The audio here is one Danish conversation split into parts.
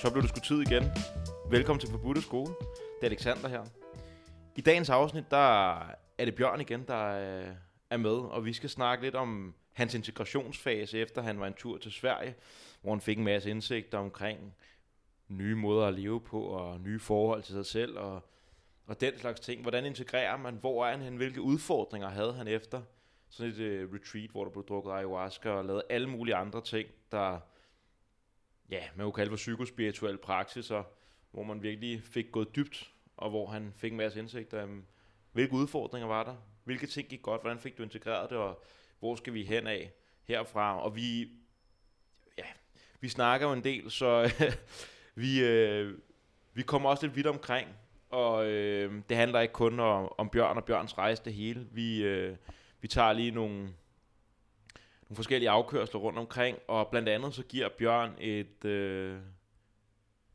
Så blev det sgu tid igen. Velkommen til Forbudte Skole. Det er Alexander her. I dagens afsnit, der er det Bjørn igen, der øh, er med, og vi skal snakke lidt om hans integrationsfase, efter han var en tur til Sverige, hvor han fik en masse indsigter omkring nye måder at leve på, og nye forhold til sig selv, og, og den slags ting. Hvordan integrerer man? Hvor er han? Hvilke udfordringer havde han efter sådan et uh, retreat, hvor der blev drukket ayahuasca og lavet alle mulige andre ting, der ja, man kunne kalde for psykospirituel praksiser, hvor man virkelig fik gået dybt, og hvor han fik en masse indsigter. Um, hvilke udfordringer var der? Hvilke ting gik godt? Hvordan fik du integreret det? Og hvor skal vi hen af herfra? Og vi, ja, vi snakker jo en del, så vi, øh, vi kommer også lidt vidt omkring. Og øh, det handler ikke kun om, om Bjørn og Bjørns rejse det hele. Vi, øh, vi tager lige nogle, nogle forskellige afkørsler rundt omkring, og blandt andet så giver Bjørn et, øh,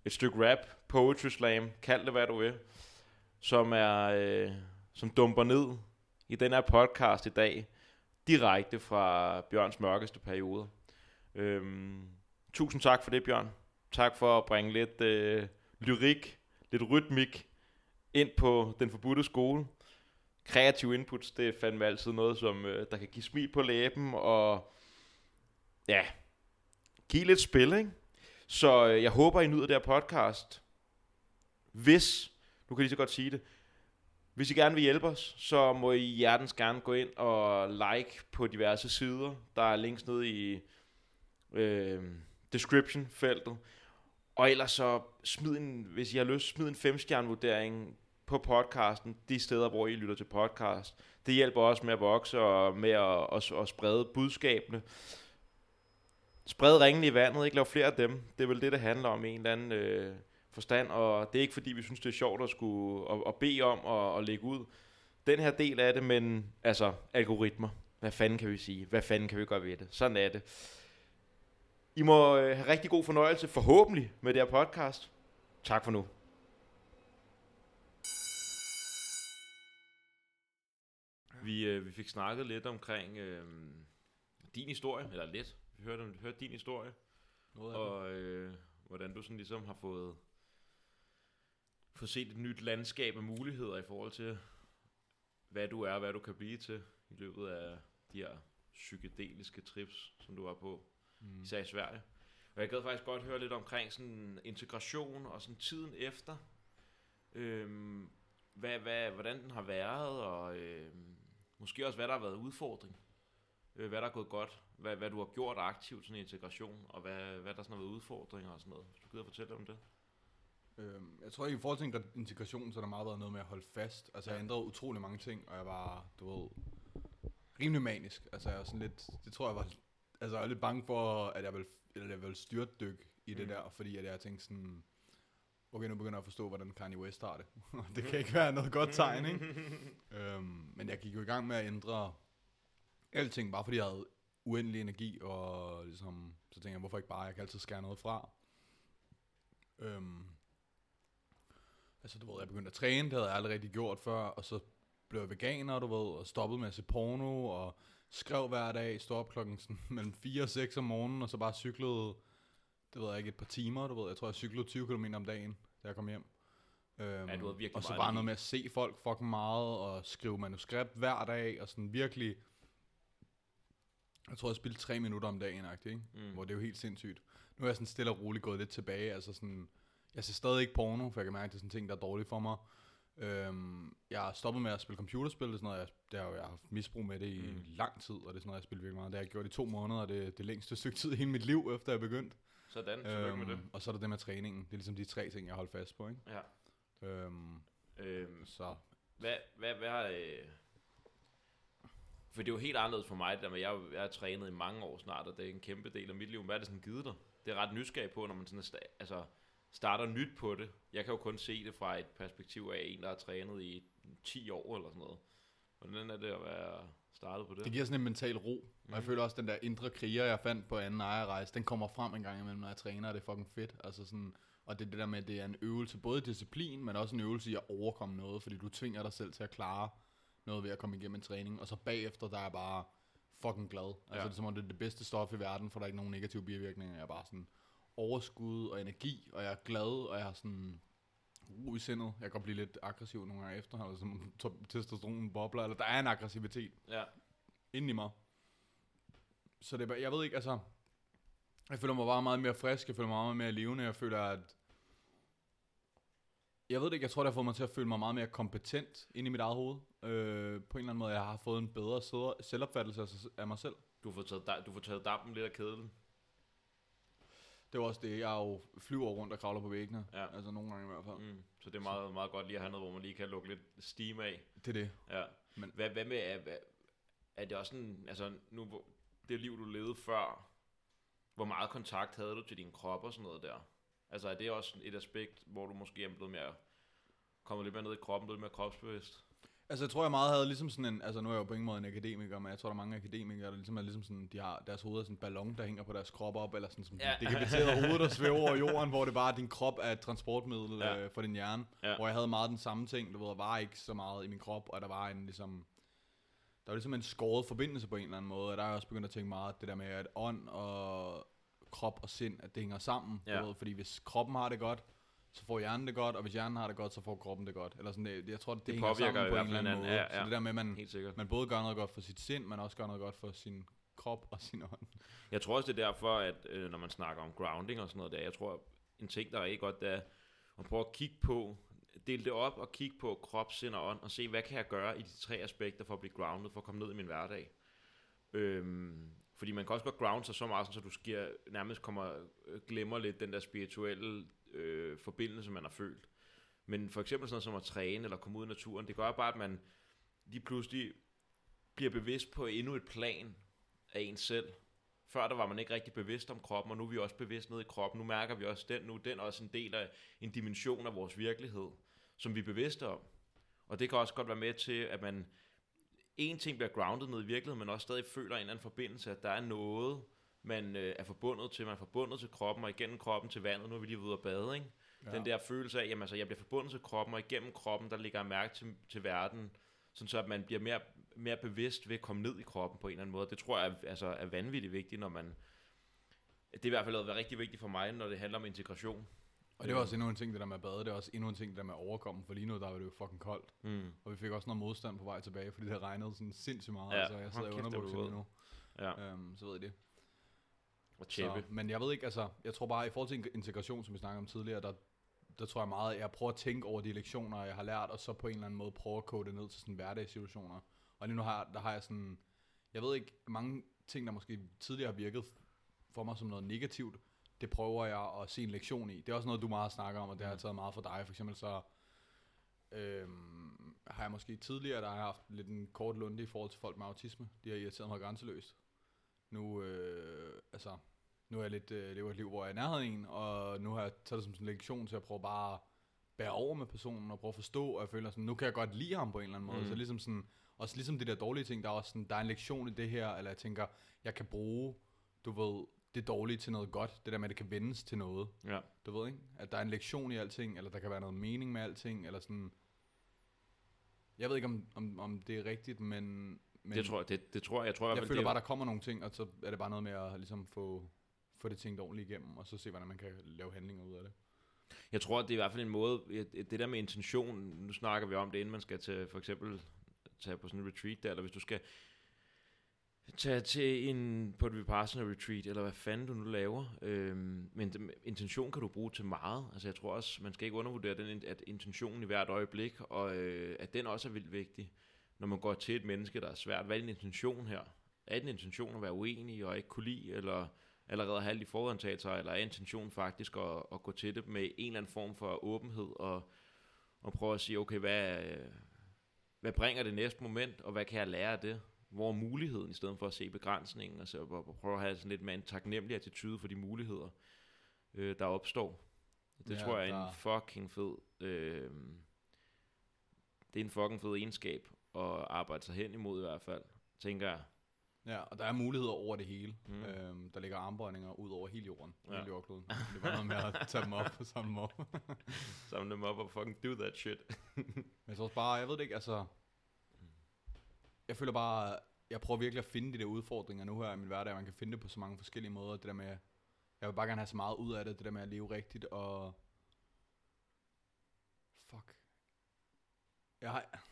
et stykke rap, poetry slam, kald det hvad du vil, som er øh, som dumper ned i den her podcast i dag, direkte fra Bjørns mørkeste periode. Øhm, tusind tak for det, Bjørn. Tak for at bringe lidt øh, lyrik, lidt rytmik ind på den forbudte skole kreative inputs, det er fandme altid noget, som øh, der kan give smil på læben, og ja, give lidt spil, ikke? Så øh, jeg håber, I nyder det her podcast. Hvis, nu kan jeg lige så godt sige det, hvis I gerne vil hjælpe os, så må I hjertens gerne gå ind og like på diverse sider. Der er links nede i øh, description-feltet. Og ellers så smid en, hvis I har lyst, smid en 5 vurdering på podcasten, de steder, hvor I lytter til podcast. Det hjælper også med at vokse og med at, at, at sprede budskabene. Spred ringene i vandet, ikke lav flere af dem. Det er vel det, det handler om i en eller anden øh, forstand, og det er ikke fordi, vi synes, det er sjovt at skulle at, at bede om at, at lægge ud den her del af det, men altså algoritmer. Hvad fanden kan vi sige? Hvad fanden kan vi gøre ved det? Sådan er det. I må øh, have rigtig god fornøjelse, forhåbentlig, med det her podcast. Tak for nu. Vi, øh, vi fik snakket lidt omkring øh, din historie, eller lidt. Vi hørte, vi hørte din historie, Noget og øh, hvordan du sådan ligesom har fået, fået set et nyt landskab af muligheder i forhold til, hvad du er, og hvad du kan blive til i løbet af de her psykedeliske trips, som du var på, mm. især i Sverige. Og jeg gad faktisk godt høre lidt omkring sådan integration og sådan tiden efter. Øhm, hvad, hvad, hvordan den har været, og øhm, måske også hvad der har været udfordring. Øh, hvad der er gået godt, hvad, hvad du har gjort aktivt sådan i integration, og hvad, hvad der sådan har været udfordringer og sådan noget. Hvis du gider fortælle om det. Øhm, jeg tror ikke, i forhold til integra- integration, så har der meget været noget med at holde fast. Altså, jeg Ja. ændrede utrolig mange ting, og jeg var, du ved, rimelig manisk. Altså, jeg var sådan lidt, det tror jeg var, altså, jeg er lidt bange for, at jeg vil, eller jeg vil styrtdyk i det Mm. der, fordi at jeg tænkte sådan, okay, nu begynder jeg at forstå, hvordan Kanye West har det. det kan ikke være noget godt tegn, ikke? øhm, men jeg gik jo i gang med at ændre alting, bare fordi jeg havde uendelig energi, og ligesom, så tænkte jeg, hvorfor ikke bare, jeg kan altid skære noget fra. Øhm, altså, du ved, jeg begyndte at træne, det havde jeg aldrig rigtig gjort før, og så blev jeg veganer, du ved, og stoppede med at se porno, og skrev hver dag, stod op klokken sådan, mellem 4 og 6 om morgenen, og så bare cyklede, det ved jeg ikke, et par timer, du ved, jeg tror, jeg cyklede 20 km om dagen, da jeg kom hjem. Øhm, Ja, du havde virkelig og så bare noget med at se folk fucking meget, og skrive manuskript hver dag, og sådan virkelig, jeg tror, jeg spildte tre minutter om dagen, ikke? Mm. Hvor det er jo helt sindssygt. Nu er jeg sådan stille og roligt gået lidt tilbage, altså sådan, jeg ser stadig ikke porno, for jeg kan mærke, at det er sådan ting, der er dårligt for mig. Øhm, jeg har stoppet med at spille computerspil, det er sådan noget, jeg, det har jeg har haft misbrug med det i mm. lang tid, og det er sådan noget, jeg spiller virkelig meget. Det har jeg gjort i to måneder, og det er det længste stykke tid i hele mit liv, efter jeg begyndte. Sådan, tillykke med det. Øhm, og så er der det med træningen. Det er ligesom de tre ting, jeg holder fast på, ikke? Ja. Øhm, Øhm, så Hvad, hvad, hvad har... Øh... For det er jo helt anderledes for mig, det der med, jeg, jeg har trænet i mange år snart, og det er en kæmpe del af mit liv. Hvad er det sådan givet dig? Det er ret nysgerrig på, når man sådan er altså, starter nyt på det. Jeg kan jo kun se det fra et perspektiv af en, der har trænet i 10 år eller sådan noget. Hvordan er det at være startet på det? det giver sådan en mental ro. Og jeg Mhm. føler også, den der indre kriger, jeg fandt på anden ejerrejse, den kommer frem en gang imellem, når jeg træner, og det er fucking fedt. Altså sådan, og det det der med, at det er en øvelse, både disciplin, men også en øvelse i at overkomme noget, fordi du tvinger dig selv til at klare noget ved at komme igennem en træning, og så bagefter, der er jeg bare fucking glad. Altså Ja. det er som om, det er det bedste stof i verden, for der er ikke nogen negative bivirkninger. Jeg er bare sådan, overskud og energi, og jeg er glad, og jeg er sådan ro i sindet. Jeg kan godt blive lidt aggressiv nogle gange efter, eller som to- testosteronen bobler, eller der er en aggressivitet Ja. inde i mig. Så det er bare, jeg ved ikke, altså, jeg føler mig bare meget mere frisk, jeg føler mig meget mere levende, jeg føler, at, jeg ved det ikke, jeg tror, det har fået mig til at føle mig meget mere kompetent inde i mit eget hoved. Øh, på en eller anden måde, jeg har fået en bedre selvopfattelse af, mig selv. Du får taget, du får taget dampen lidt af kedlen. Det var også det, jeg jo flyver rundt og kravler på væggene. Ja. Altså nogle gange i hvert fald. Mm. Så det er meget, meget godt lige at have noget, hvor man lige kan lukke lidt steam af. Det er det. Ja. Men-. Hvad, hvad med, er, er det også sådan, altså nu, det liv, du levede før, hvor meget kontakt havde du til din krop og sådan noget der? Altså er det også et aspekt, hvor du måske er blevet mere, kommet lidt mere ned i kroppen, blevet mere kropsbevidst? Altså, jeg tror, jeg meget havde ligesom sådan en... Altså, nu er jeg jo på ingen måde en akademiker, men jeg tror, der er mange akademikere, der ligesom er ligesom sådan... De har deres hoved er sådan en ballon, der hænger på deres krop op, eller sådan som Ja. det dekapiterede hoved, der svæver over jorden, hvor det bare er din krop er et transportmiddel ja. øh, for din hjerne. Ja. Hvor jeg havde meget den samme ting, du ved, der var ikke så meget i min krop, og der var en ligesom... Der var ligesom en skåret forbindelse på en eller anden måde, og der er jeg også begyndt at tænke meget, det der med, at ånd og krop og sind, at det hænger sammen. Ja. Du ved, fordi hvis kroppen har det godt, så får hjernen det godt, og hvis hjernen har det godt, så får kroppen det godt. Eller sådan, det, jeg tror, det, det, Det påvirker sammen på en eller anden måde. Ja, ja. Så det der med, at man, Helt sikkert. man både gør noget godt for sit sind, men også gør noget godt for sin krop og sin ånd. Jeg tror også, det er derfor, at øh, når man snakker om grounding og sådan noget der, jeg tror, en ting, der er rigtig godt, det er at prøve at kigge på, dele det op og kigge på krop, sind og ånd, og se, hvad kan jeg gøre i de tre aspekter for at blive grounded, for at komme ned i min hverdag. Øhm, fordi man kan også godt ground sig så meget, så du sker, nærmest kommer, øh, glemmer lidt den der spirituelle øh, forbindelse, man har følt. Men for eksempel sådan noget som at træne eller komme ud i naturen, det gør bare, at man lige pludselig bliver bevidst på endnu et plan af en selv. Før der var man ikke rigtig bevidst om kroppen, og nu er vi også bevidst ned i kroppen. Nu mærker vi også den, nu den er også en del af en dimension af vores virkelighed, som vi er bevidste om. Og det kan også godt være med til, at man en ting bliver grounded ned i virkeligheden, men også stadig føler en eller anden forbindelse, at der er noget, man øh, er forbundet til. Man er forbundet til kroppen, og igennem kroppen til vandet. Nu er vi lige ude at bade, ikke? Ja. Den der følelse af, jamen altså, jeg bliver forbundet til kroppen, og igennem kroppen, der ligger jeg mærke til, til verden, sådan så at man bliver mere, mere bevidst ved at komme ned i kroppen på en eller anden måde. Det tror jeg er, altså, er vanvittigt vigtigt, når man... Det er i hvert fald været rigtig vigtigt for mig, når det handler om integration. Og det var også endnu en ting, det der med at bade, det er også endnu en ting, det der med at overkomme, for lige nu der var det jo fucking koldt. Mm. Og vi fik også noget modstand på vej tilbage, fordi det regnede sådan sindssygt meget, Ja, altså jeg sidder i underbukser lige nu. Ja, Øhm, så ved I det. Og tjeppe. Så, men jeg ved ikke, altså, jeg tror bare, i forhold til integration, som vi snakkede om tidligere, der, der tror jeg meget, at jeg prøver at tænke over de lektioner, jeg har lært, og så på en eller anden måde prøve at kode det ned til sådan hverdagssituationer. Og lige nu har, der har jeg sådan, jeg ved ikke, mange ting, der måske tidligere har virket for mig som noget negativt, det prøver jeg at se en lektion i. Det er også noget, du meget snakker om, og det har jeg taget meget for dig. For eksempel så øhm, har jeg måske tidligere, der har jeg haft lidt en kort lunde i forhold til folk med autisme. De har irriteret mig grænseløst. Nu, øh, altså, nu er jeg lidt, øh, lever et liv, hvor jeg er af en, og nu har jeg taget det som sådan en lektion til at prøve bare at bære over med personen, og prøve at forstå, og jeg føler sådan, nu kan jeg godt lide ham på en eller anden måde. Mm. Så ligesom sådan, også ligesom det der dårlige ting, der er også sådan, der er en lektion i det her, eller jeg tænker, jeg kan bruge, du ved, det dårlige til noget godt, det der med, at det kan vendes til noget. Ja. Du ved ikke? At der er en lektion i alting, eller der kan være noget mening med alting, eller sådan... Jeg ved ikke, om, om, om det er rigtigt, men... men Det tror jeg, det, det tror jeg. Jeg, tror jeg fald, føler det, bare, der kommer nogle ting, og så er det bare noget med at ligesom få, få det tænkt ordentligt igennem, og så se, hvordan man kan lave handlinger ud af det. Jeg tror, at det er i hvert fald en måde, det det der med intention, nu snakker vi om det, inden man skal til, for eksempel tage på sådan en retreat der, eller hvis du skal tage til en, på et Vipassana retreat, eller hvad fanden du nu laver. Øhm, men det, intention kan du bruge til meget. Altså jeg tror også, man skal ikke undervurdere den, at intentionen i hvert øjeblik, og øh, at den også er vildt vigtig. Når man går til et menneske, der er svært, hvad er din intention her? Er din intention at være uenig og ikke kunne lide, eller allerede have alle de forudtagelser, eller er intentionen faktisk at, at gå til det med en eller anden form for åbenhed, og, og prøve at sige, okay, hvad, hvad bringer det næste moment, og hvad kan jeg lære af det? Hvor er muligheden, i stedet for at se begrænsningen, og, så, prøve at have sådan lidt mere en taknemmelig attitude for de muligheder, øh, der opstår. Det Ja, tror jeg er en fucking fed... Øh, det er en fucking fed egenskab at arbejde sig hen imod i hvert fald, tænker jeg. Ja, og der er muligheder over det hele. Mm. Øhm, der ligger armbøjninger ud over hele jorden, Ja. hele jordkloden. Det var noget med at tage dem op og samle dem op. Samle dem op og fucking do that shit. Men jeg tror også bare, jeg ved det ikke, altså... Jeg føler bare, jeg prøver virkelig at finde de der udfordringer nu her i min hverdag. Man kan finde det på så mange forskellige måder. Det der med, Jeg vil bare gerne have så meget ud af det, det der med at leve rigtigt, og... Fuck. Jeg har...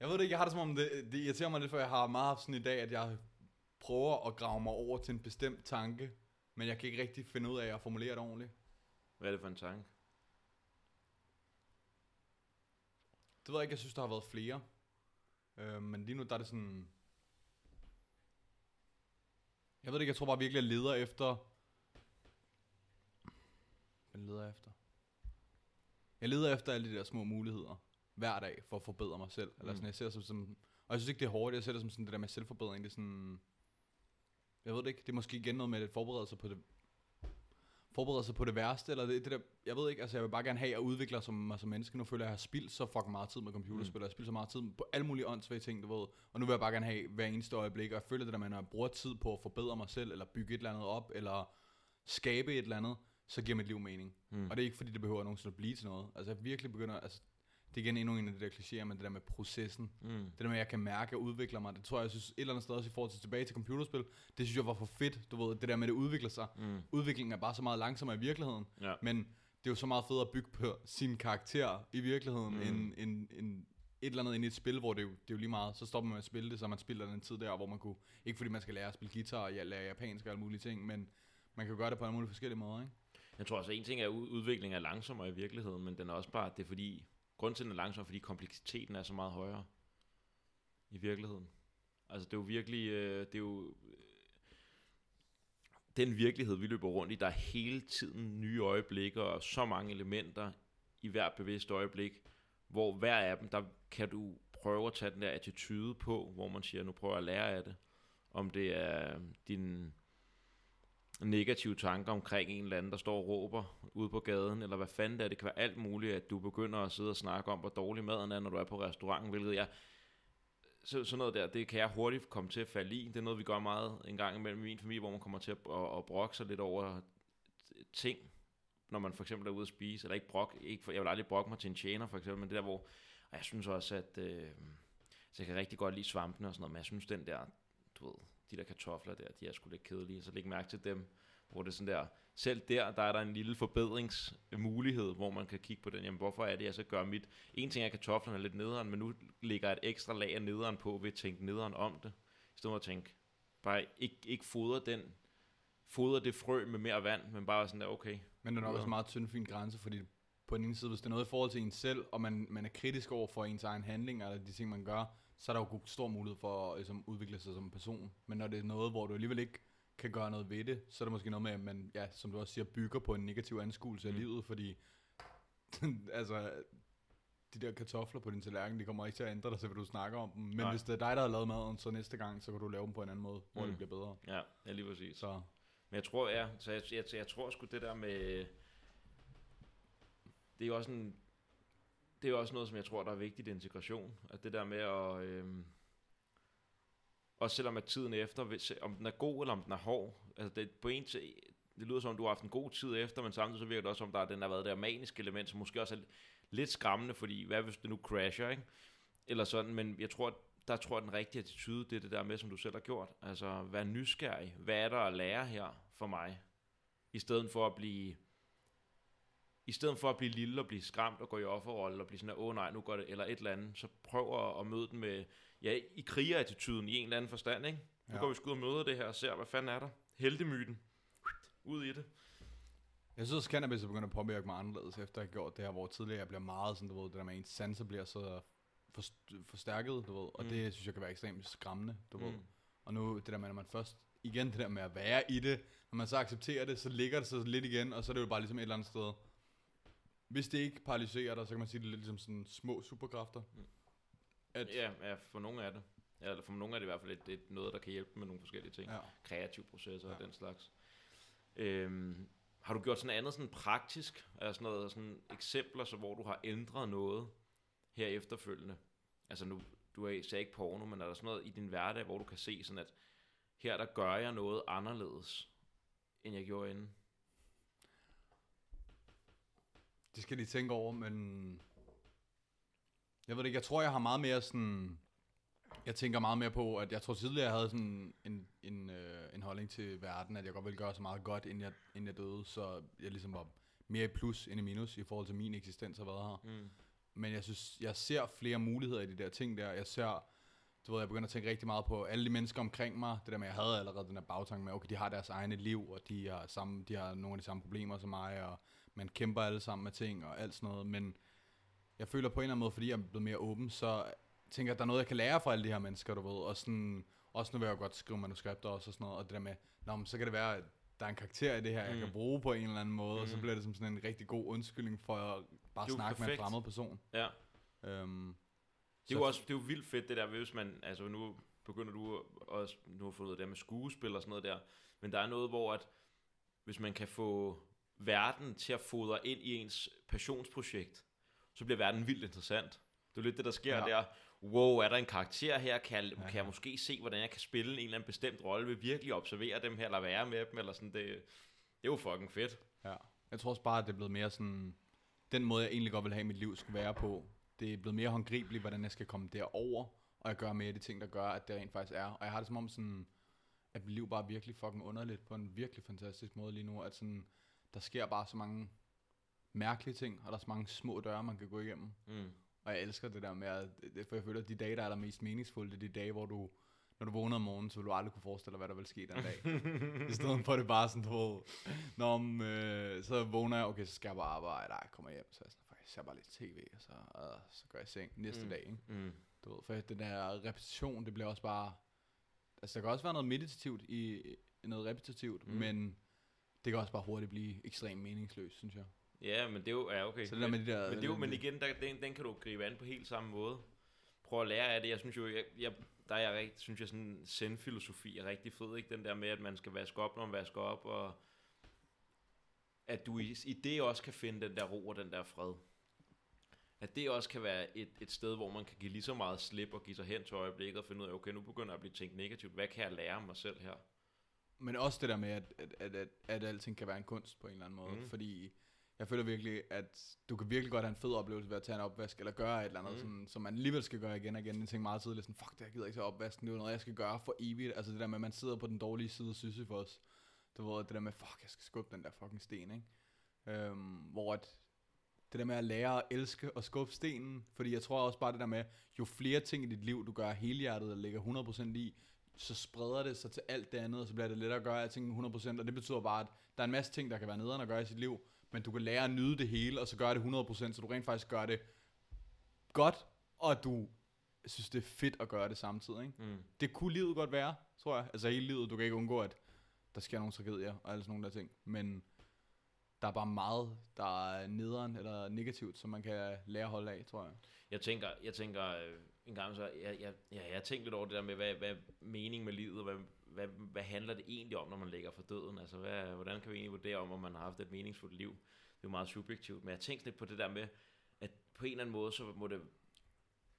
Jeg ved det ikke, jeg har det som om, det, det irriterer mig lidt, for jeg har meget haft sådan i dag, at jeg prøver at grave mig over til en bestemt tanke, men jeg kan ikke rigtig finde ud af at formulere det ordentligt. Hvad er det for en tanke? Det ved jeg ikke, jeg synes, der har været flere. Øh, men lige nu, der er det sådan... Jeg ved det ikke, jeg tror bare virkelig, jeg leder efter... Hvad leder jeg efter? Jeg leder efter alle de der små muligheder hver dag for at forbedre mig selv. Eller Mm. sådan, jeg ser det som, som... Og jeg synes ikke, det er hårdt. Jeg ser det som sådan det der med selvforbedring. Det er sådan... Jeg ved det ikke. Det er måske igen noget med at forberede sig på det forberede sig på det værste, eller det, det der, jeg ved ikke, altså jeg vil bare gerne have at udvikle som, mig som menneske. Nu føler jeg, at jeg har spildt så fucking meget tid med computerspil, mm. jeg har spildt så meget tid på alle mulige åndssvage ting, du ved. Og nu vil jeg bare gerne have hver eneste øjeblik, og jeg føler det der, med, når jeg bruger tid på at forbedre mig selv, eller bygge et eller andet op, eller skabe et eller andet, så giver mit liv mening. Mm. Mm. Og det er ikke fordi, det behøver nogensinde at blive til noget. Altså jeg virkelig begynder, altså det er igen endnu en af de der klichéer, men det der med processen. Mm. Det der med, at jeg kan mærke, jeg udvikler mig, det tror jeg, jeg synes et eller andet sted også i forhold til tilbage til computerspil, det synes jeg var for fedt, du ved, det der med, at det udvikler sig. Mm. Udviklingen er bare så meget langsommere i virkeligheden, Ja. men det er jo så meget federe at bygge på sin karakter i virkeligheden, Mm. end, end, end et eller andet ind i et spil, hvor det, er jo, det er jo lige meget, så stopper man med at spille det, så man spiller den tid der, hvor man kunne, ikke fordi man skal lære at spille guitar og ja, lære japansk og alle mulige ting, men man kan jo gøre det på alle mulige forskellige måder, ikke? Jeg tror altså, en ting er, at ud- udviklingen er langsommere i virkeligheden, men den er også bare, det er fordi, grunden til, den er langsom, fordi kompleksiteten er så meget højere i virkeligheden. Altså, det er jo virkelig, øh, det er jo øh, den virkelighed, vi løber rundt i, der er hele tiden nye øjeblikke og så mange elementer i hvert bevidst øjeblik, hvor hver af dem, der kan du prøve at tage den der attitude på, hvor man siger, nu prøver jeg at lære af det. Om det er din negative tanker omkring en eller anden, der står og råber ude på gaden, eller hvad fanden det er. Det kan være alt muligt, at du begynder at sidde og snakke om, hvor dårlig maden er, når du er på restauranten, hvilket jeg... Så, sådan noget der, det kan jeg hurtigt komme til at falde i. Det er noget, vi gør meget en gang imellem i min familie, hvor man kommer til at, at, at brokke sig lidt over ting, når man for eksempel er ude at spise, eller ikke brok, ikke for, jeg vil aldrig brokke mig til en tjener for eksempel, men det der, hvor, og jeg synes også, at øh, så jeg kan rigtig godt lide svampene og sådan noget, men jeg synes den der, du ved, de der kartofler der, de er sgu lidt kedelige, så læg mærke til dem, hvor det er sådan der, selv der, der er der en lille forbedringsmulighed, hvor man kan kigge på den, jamen hvorfor er det, jeg så gør mit, en ting er, at kartoflerne er lidt nederen, men nu ligger et ekstra lag af nederen på, ved at tænke nederen om det, i stedet for at tænke, bare ikke, ikke fodre den, fodre det frø med mere vand, men bare sådan der, okay, Men det er nok også en meget tynd, fin grænse, fordi på den ene side, hvis det er noget i forhold til en selv, og man, man er kritisk over for ens egen handling, eller de ting, man gør, så er der jo stor mulighed for at ligesom, udvikle sig som person. Men når det er noget, hvor du alligevel ikke kan gøre noget ved det, så er det måske noget med, at man, ja, som du også siger, bygger på en negativ anskuelse af Mm. livet, fordi altså, de der kartofler på din tallerken, de kommer ikke til at ændre dig, så vil du snakker om dem. Men Nej. hvis det er dig, der har lavet maden, så næste gang, så kan du lave dem på en anden måde, hvor Mm. det bliver bedre. ja, ja lige præcis. Så Men jeg tror, ja, så jeg, jeg, jeg tror sgu det der med, det er jo også en, det er jo også noget, som jeg tror, der er vigtigt i integration. At det der med at, Øh, også selvom at tiden efter, hvis, om den er god eller om den er hård, altså det, på en til, det lyder som, om du har haft en god tid efter, men samtidig så virker det også som, der er den har været der maniske element, som måske også er lidt skræmmende, fordi hvad hvis det nu crasher, ikke? Eller sådan, men jeg tror, der tror jeg, den rigtige attitude, det er det der med, som du selv har gjort. Altså, vær nysgerrig. Hvad er der at lære her for mig? I stedet for at blive... I stedet for at blive lille og blive skræmt og gå i offerrolle og blive sådan, åh oh, nej, nu går det, eller et eller andet, så prøv at, at møde den med, ja, i krigerattituden i en eller anden forstand, ikke? Nu Ja. går vi sgu ud og møder det her og ser, hvad fanden er der? Heldemyten. Ud i det. Jeg synes også, cannabis er begyndt at påvirke mig anderledes, efter jeg har gjort det her, hvor tidligere jeg bliver meget sådan, du ved, det der med, at ens sanser bliver så for, forstærket, du ved, og Mm. det synes jeg kan være ekstremt skræmmende, du mm. ved. Og nu, det der med, når man først, igen det der med at være i det, når man så accepterer det, så ligger det sig lidt igen, og så er det jo bare ligesom et eller andet sted. Hvis det ikke paralyserer dig, så kan man sige det er lidt ligesom sådan små superkræfter. Mm. At, Ja, ja, for nogle er det. Ja, eller for nogle er det i hvert fald et, et noget, der kan hjælpe med nogle forskellige ting. ja. kreative processer ja. og den slags. Øhm, har du gjort sådan andet sådan praktisk, altså sådan noget sådan eksempler, så hvor du har ændret noget her efterfølgende? Altså nu, du er sagde ikke porno, men er der sådan noget i din hverdag, hvor du kan se sådan, at her der gør jeg noget anderledes, end jeg gjorde inden? Det skal de tænke over, men... Jeg ved det ikke, jeg tror, jeg har meget mere sådan Jeg tænker meget mere på, at jeg tror tidligere, jeg havde sådan en, en, øh, en holdning til verden, at jeg godt ville gøre så meget godt, inden jeg, inden jeg døde, så jeg ligesom var mere i plus end i minus i forhold til min eksistens har været her. Mm. Men jeg synes, jeg ser flere muligheder i de der ting der. Jeg ser, du ved, jeg begynder at tænke rigtig meget på alle de mennesker omkring mig. Det der med, jeg havde allerede den der bagtanke med, okay, de har deres egne liv, og de har, samme, de har nogle af de samme problemer som mig, og man kæmper alle sammen med ting og alt sådan noget. Men jeg føler på en eller anden måde, fordi jeg er blevet mere åben, så tænker jeg, at der er noget, jeg kan lære fra alle de her mennesker, du ved. Og sådan, også nu vil jeg jo godt skrive manuskripter også og sådan noget, og det der med, Nå, men så kan det være, at der er en karakter i det her, jeg Mm. kan bruge på en eller anden måde, mm. og så Mm. bliver det som sådan en rigtig god undskyldning for at bare jo snakke med en perfekt. fremmed person. Ja. Øhm, Det er jo også det er jo vildt fedt det der, hvis man, altså nu begynder du også, nu har af det med skuespil og sådan noget der, men der er noget, hvor at, hvis man kan få verden til at fodre ind i ens passionsprojekt, så bliver verden vildt interessant. Det er lidt det, der sker Ja. ja. der. Wow, er der en karakter her? Kan jeg, Ja. kan jeg måske se, hvordan jeg kan spille en eller anden bestemt rolle? Vil virkelig observere dem her, eller være med dem? Eller sådan, det, det er jo fucking fedt. Ja. Jeg tror også bare, at det er blevet mere sådan... Den måde, jeg egentlig godt vil have, at mit liv skulle være på, det er blevet mere håndgribeligt, hvordan jeg skal komme derover, og jeg gør mere af de ting, der gør, at det rent faktisk er. Og jeg har det som om sådan, at mit liv bare er virkelig fucking underligt på en virkelig fantastisk måde lige nu, at sådan, der sker bare så mange mærkelige ting, og der er så mange små døre, man kan gå igennem. Mm. Og jeg elsker det der med, at det, for jeg føler, at de dage, der er der mest meningsfulde, det er de dage, hvor du, når du vågner om morgenen, så vil du aldrig kunne forestille dig, hvad der vil ske den dag. I stedet for, at det bare sådan, du Nå, men, øh, så vågner jeg, okay, så skal jeg bare arbejde, jeg kommer hjem, så jeg sådan, jeg ser bare lidt tv, og så, øh, så går jeg i seng næste Mm. dag, ikke? Mm. Du ved, for den der repetition, det bliver også bare, altså der kan også være noget meditativt i, noget repetitivt, mm. men det kan også bare hurtigt blive ekstremt meningsløst, synes jeg. Ja, men det er jo, ja, okay. Så det der med de der... Men, det er jo, men igen, der, den, den kan du gribe an på helt samme måde. Prøv at lære af det. Jeg synes jo, jeg, jeg, der er jeg rigtig, synes jeg sådan zen-filosofi er rigtig fed, ikke? Den der med, at man skal vaske op, når man vasker op, og at du i, i det også kan finde den der ro og den der fred. At det også kan være et, et sted, hvor man kan give lige så meget slip og give sig hen til øjeblikket og finde ud af, okay, nu begynder jeg at blive tænkt negativt. Hvad kan jeg lære mig selv her? Men også det der med, at, at, at, at, at alting kan være en kunst på en eller anden måde. Mm. Fordi jeg føler virkelig, at du kan virkelig godt have en fed oplevelse ved at tage en opvask, eller gøre et eller andet, Mm. sådan, som man alligevel skal gøre igen og igen. Jeg tænker meget tidligt sådan, fuck det, jeg gider ikke tage opvasken, det er noget, jeg skal gøre for evigt. Altså det der med, at man sidder på den dårlige side af Sisyfos. Du ved, det der med, fuck, jeg skal skubbe den der fucking sten, ikke? Øhm, hvor at det der med at lære at elske og skubbe stenen, fordi jeg tror også bare det der med, jo flere ting i dit liv, du gør helhjertet og lægger 100% i, så spreder det sig til alt det andet, og så bliver det lettere at gøre alting 100%, og det betyder bare, at der er en masse ting, der kan være nederen at gøre i sit liv, men du kan lære at nyde det hele, og så gøre det 100%, så du rent faktisk gør det godt, og at du synes, det er fedt at gøre det samtidig. Ikke? Mm. Det kunne livet godt være, tror jeg. Altså hele livet, du kan ikke undgå, at der sker nogle tragedier og alle sådan nogle der ting, men der er bare meget, der er nederen eller negativt, som man kan lære at holde af, tror jeg. Jeg tænker, jeg tænker øh, en gang så, jeg, jeg, jeg, jeg har tænkt lidt over det der med, hvad, hvad mening med livet, og hvad, hvad, hvad handler det egentlig om, når man ligger for døden? Altså, hvad, hvordan kan vi egentlig vurdere om, om man har haft et meningsfuldt liv? Det er jo meget subjektivt, men jeg tænkte lidt på det der med, at på en eller anden måde, så må det,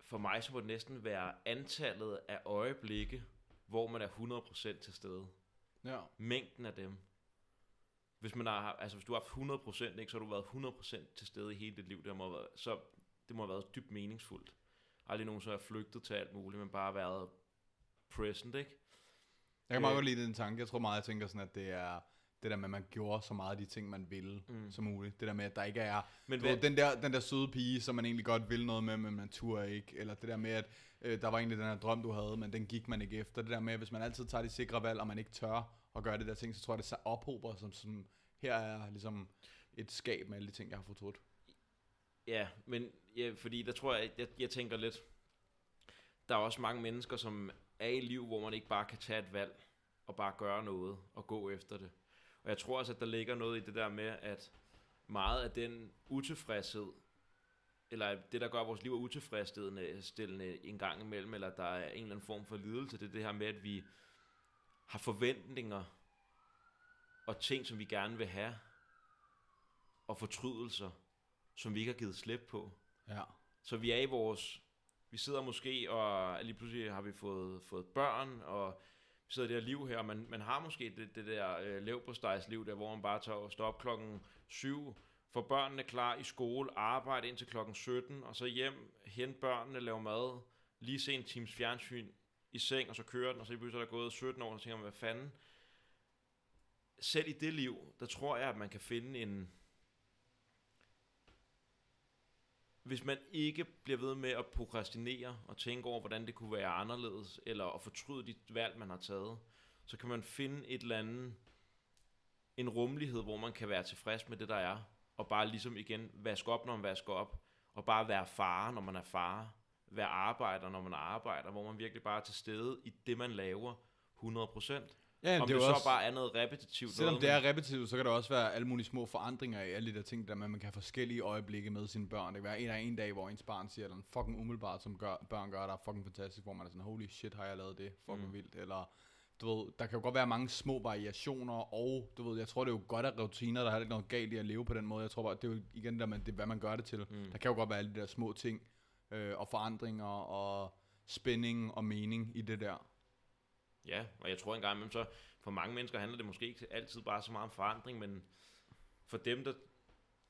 for mig, så må det næsten være antallet af øjeblikke, hvor man er 100% til stede. Ja. Mængden af dem. Hvis man har, altså hvis du har haft 100%, ikke, så har du været 100% til stede i hele dit liv. Det må have været, så det må have været dybt meningsfuldt. Aldrig nogen så har flygtet til alt muligt, men bare været present, ikke? Jeg kan meget Øh. godt lide den tanke. Jeg tror meget, jeg tænker sådan, at det er det der med, at man gjorde så meget af de ting, man ville Mm. som muligt. Det der med, at der ikke er Men du ved, hvad, den, der, den der søde pige, som man egentlig godt vil noget med, men man turde ikke. Eller det der med, at øh, der var egentlig den her drøm, du havde, men den gik man ikke efter. Det der med, at hvis man altid tager de sikre valg, og man ikke tør at gøre det der ting, så tror jeg, det så ophober som, som her er ligesom et skab med alle de ting, jeg har fortrudt. ja, men ja, fordi der tror jeg, jeg, jeg tænker lidt, der er også mange mennesker, som er i liv, hvor man ikke bare kan tage et valg, og bare gøre noget, og gå efter det. Og jeg tror også, at der ligger noget i det der med, at meget af den utilfredshed, eller det, der gør vores liv utilfredsstillende stillende en gang imellem, eller der er en eller anden form for lidelse, det er det her med, at vi har forventninger og ting, som vi gerne vil have, og fortrydelser, som vi ikke har givet slip på. Ja. Så vi er i vores... Vi sidder måske, og lige pludselig har vi fået, fået børn, og vi sidder i det her liv her, og man, man har måske det, det der øh, leverpostejsliv der, hvor man bare tager og står op klokken 7, får børnene klar i skole, arbejde indtil klokken 17, og så hjem, hente børnene, lave mad, lige se en times fjernsyn i seng, og så kører den, og så lige pludselig er der gået 17 år, og så tænker man, hvad fanden? Selv i det liv, der tror jeg, at man kan finde en... Hvis man ikke bliver ved med at prokrastinere og tænke over, hvordan det kunne være anderledes, eller at fortryde de valg, man har taget, så kan man finde et eller andet, en rummelighed, hvor man kan være tilfreds med det, der er, og bare ligesom igen vaske op, når man vasker op, og bare være far, når man er far, være arbejder, når man arbejder, hvor man virkelig bare er til stede i det, man laver 100%. Ja, Om det det, er så også, bare er noget repetitivt. selvom noget, det er repetitivt, så kan der også være alle mulige små forandringer i alle de der ting, der man kan have forskellige øjeblikke med sine børn. Det kan være en af en dag, hvor ens barn siger, at den fucking umiddelbart, som gør, børn gør, der er fucking fantastisk, hvor man er sådan, holy shit, har jeg lavet det, fucking Mm. vildt, eller du ved, der kan jo godt være mange små variationer, og du ved, jeg tror, det er jo godt at rutiner, der er ikke noget galt i at leve på den måde. Jeg tror bare, det er jo igen det, der, man, det er, hvad man gør det til. Mm. Der kan jo godt være alle de der små ting, øh, og forandringer, og spænding og mening i det der. Ja, og jeg tror engang, men så for mange mennesker handler det måske ikke altid bare så meget om forandring, men for dem, der,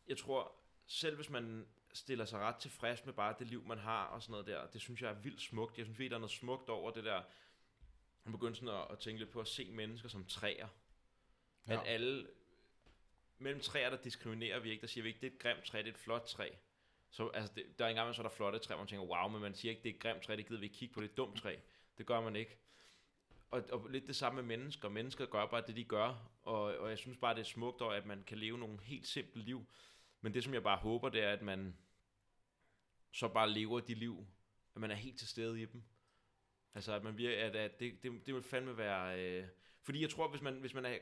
jeg tror, selv hvis man stiller sig ret tilfreds med bare det liv, man har og sådan noget der, det synes jeg er vildt smukt. Jeg synes virkelig, der er noget smukt over det der, man begynder sådan at, at tænke lidt på at se mennesker som træer. Ja. At alle, mellem træer, der diskriminerer vi ikke, der siger vi ikke, det er et grimt træ, det er et flot træ. Så altså, det, der er engang, så er der flotte træer, hvor man tænker, wow, men man siger ikke, det er et grimt træ, det gider vi ikke kigge på, det er et dumt træ. Det gør man ikke. Og, og lidt det samme med mennesker. Mennesker gør bare det, de gør. Og, og jeg synes bare, det er smukt, over, at man kan leve nogle helt simple liv. Men det, som jeg bare håber, det er, at man så bare lever de liv, at man er helt til stede i dem. Altså, at man virker, at, at det, det, det vil fandme være... Øh, fordi jeg tror, hvis man, hvis man er,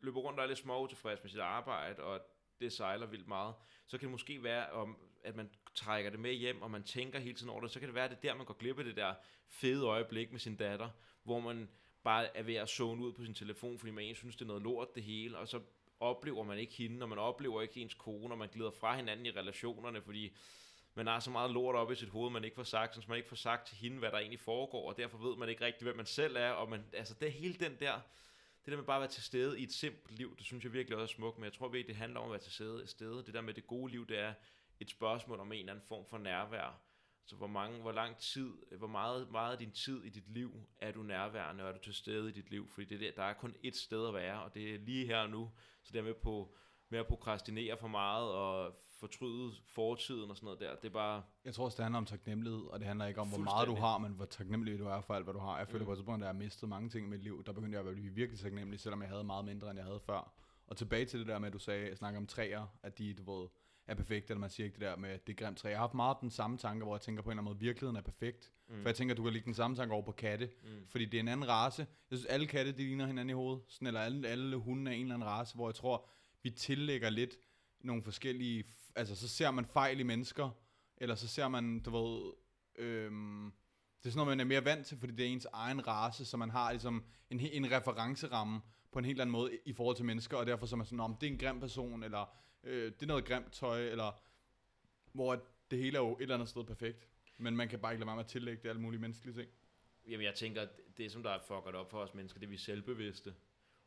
løber rundt og er lidt små tilfreds med sit arbejde, og det sejler vildt meget, så kan det måske være, om, at man trækker det med hjem, og man tænker hele tiden over det, så kan det være, at det er der, man går glip af det der fede øjeblik med sin datter, hvor man bare er ved at zone ud på sin telefon, fordi man egentlig synes, det er noget lort det hele, og så oplever man ikke hende, og man oplever ikke ens kone, og man glider fra hinanden i relationerne, fordi man har så meget lort op i sit hoved, man ikke får sagt, så man ikke får sagt til hende, hvad der egentlig foregår, og derfor ved man ikke rigtigt, hvem man selv er, og man, altså det hele den der, det der med bare at være til stede i et simpelt liv, det synes jeg virkelig også er smukt, men jeg tror virkelig, det handler om at være til stede, stede. Det der med det gode liv, det er et spørgsmål om en eller anden form for nærvær. Så hvor, mange, hvor lang tid, hvor meget, meget af din tid i dit liv er du nærværende, og er du til stede i dit liv? Fordi det der, der er kun ét sted at være, og det er lige her og nu. Så det er med på med at prokrastinere for meget og fortryde fortiden og sådan noget der. Det er bare... Jeg tror også, det handler om taknemmelighed, og det handler ikke om, hvor meget du har, men hvor taknemmelig du er for alt, hvad du har. Jeg føler Mm. på et tidspunkt, at jeg har mistet mange ting i mit liv. Der begyndte jeg at blive virkelig taknemmelig, selvom jeg havde meget mindre, end jeg havde før. Og tilbage til det der med, at du sagde, at snakke om træer, at de, du ved, er perfekte, eller man siger ikke det der med, at det er grimt træ. Jeg har haft meget den samme tanke, hvor jeg tænker på en eller anden måde, virkeligheden er perfekt. Mm. For jeg tænker, du kan lægge den samme tanke over på katte, Mm. fordi det er en anden race. Jeg synes, alle katte, de ligner hinanden i hovedet. Sådan, eller alle, alle hunde er en eller anden race, hvor jeg tror, vi tillægger lidt nogle forskellige... Altså, så ser man fejl i mennesker, eller så ser man, du ved... Øhm, det er sådan noget, man er mere vant til, fordi det er ens egen race, så man har ligesom en, en referenceramme på en helt anden måde i- i forhold til mennesker, og derfor så er man sådan, om det er en grim person, eller øh, det er noget grimt tøj, eller hvor det hele er jo et eller andet sted perfekt. Men man kan bare ikke lade være med at tillægge det alle mulige menneskelige ting. Jamen, jeg tænker, at det som der er fucket op for os mennesker, det er vi selvbevidste.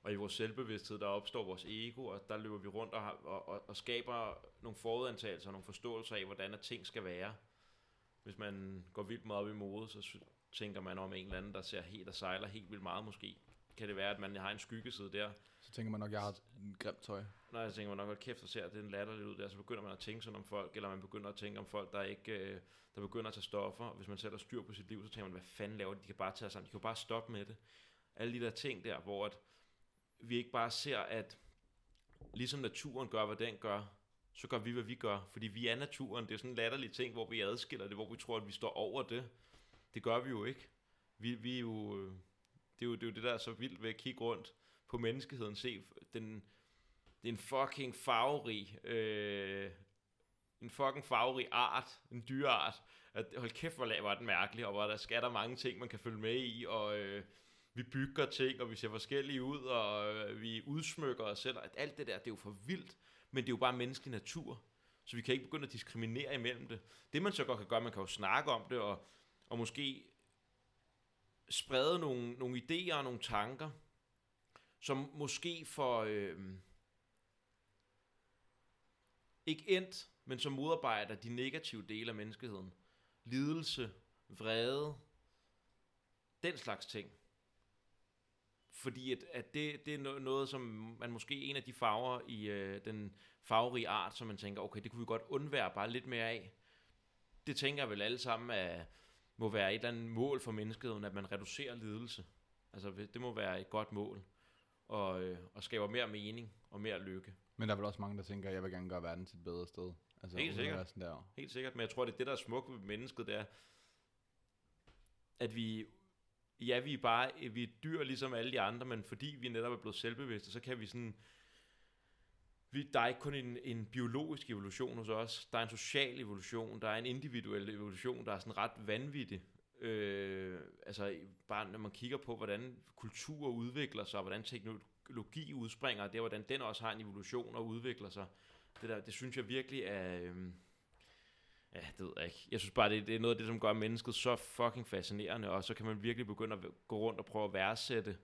Og i vores selvbevidsthed, der opstår vores ego, og der løber vi rundt og, har, og, og, og skaber nogle forudantagelser, nogle forståelser af, hvordan at ting skal være. Hvis man går vildt meget op i mode, så tænker man om en eller anden, der ser helt, og sejler helt vildt meget måske. Kan det være, at man har en skyggeside der? Så tænker man nok, jeg har en grimt tøj. Når jeg tænker, man nok, at kæft, så ser det en latterligt ud der, så begynder man at tænke sådan om folk, eller man begynder at tænke om folk, der ikke, øh, der begynder at tage stoffer. Hvis man sætter styr på sit liv, så tænker man, hvad fanden laver de? De kan bare tage sammen, de kan bare stoppe med det. Alle de der ting der, hvor at vi ikke bare ser, at ligesom naturen gør, hvad den gør, så gør vi, hvad vi gør. Fordi vi er naturen. Det er sådan en latterlig ting, hvor vi adskiller det, hvor vi tror, at vi står over det. Det gør vi jo ikke. Vi, vi er jo, øh, det, er jo, det er jo det, der er så vildt ved at kigge rundt på menneskeheden. Se, den, det er en fucking farverig, øh, en fucking farverig art, en dyreart. At, hold kæft, hvor var den mærkelig, og hvor der skal der mange ting, man kan følge med i, og øh, vi bygger ting, og vi ser forskellige ud, og øh, vi udsmykker os selv, og alt det der, det er jo for vildt, men det er jo bare menneskelig natur. Så vi kan ikke begynde at diskriminere imellem det. Det man så godt kan gøre, man kan jo snakke om det, og, og måske sprede nogle, nogle idéer og nogle tanker, som måske for... Øh, ikke endt, men som modarbejder de negative dele af menneskeheden. Lidelse, vrede, den slags ting. Fordi at, at det, det er noget, som man måske en af de farver i øh, den farverige art, som man tænker, okay, det kunne vi godt undvære bare lidt mere af. Det tænker jeg vel alle sammen, at må være et eller andet mål for menneskeheden, at man reducerer lidelse. Altså, det må være et godt mål, og, øh, og skaber mere mening og mere lykke. Men der er vel også mange, der tænker, at jeg vil gerne gøre verden til et bedre sted. Altså, Helt sikkert. Der. Helt sikkert, men jeg tror, det er det, der er smukt ved mennesket, det er, at vi, ja, vi er bare, vi er dyr ligesom alle de andre, men fordi vi netop er blevet selvbevidste, så kan vi sådan, vi, der er ikke kun en, en biologisk evolution hos os, der er en social evolution, der er en individuel evolution, der er sådan ret vanvittig. Øh, altså bare når man kigger på, hvordan kultur udvikler sig, og hvordan teknologi udspringer, det er, hvordan den også har en evolution og udvikler sig. Det, der, det synes jeg virkelig er... Øh, ja, det ved jeg ikke. Jeg synes bare, det, det er noget af det, som gør mennesket så fucking fascinerende, og så kan man virkelig begynde at gå rundt og prøve at værdsætte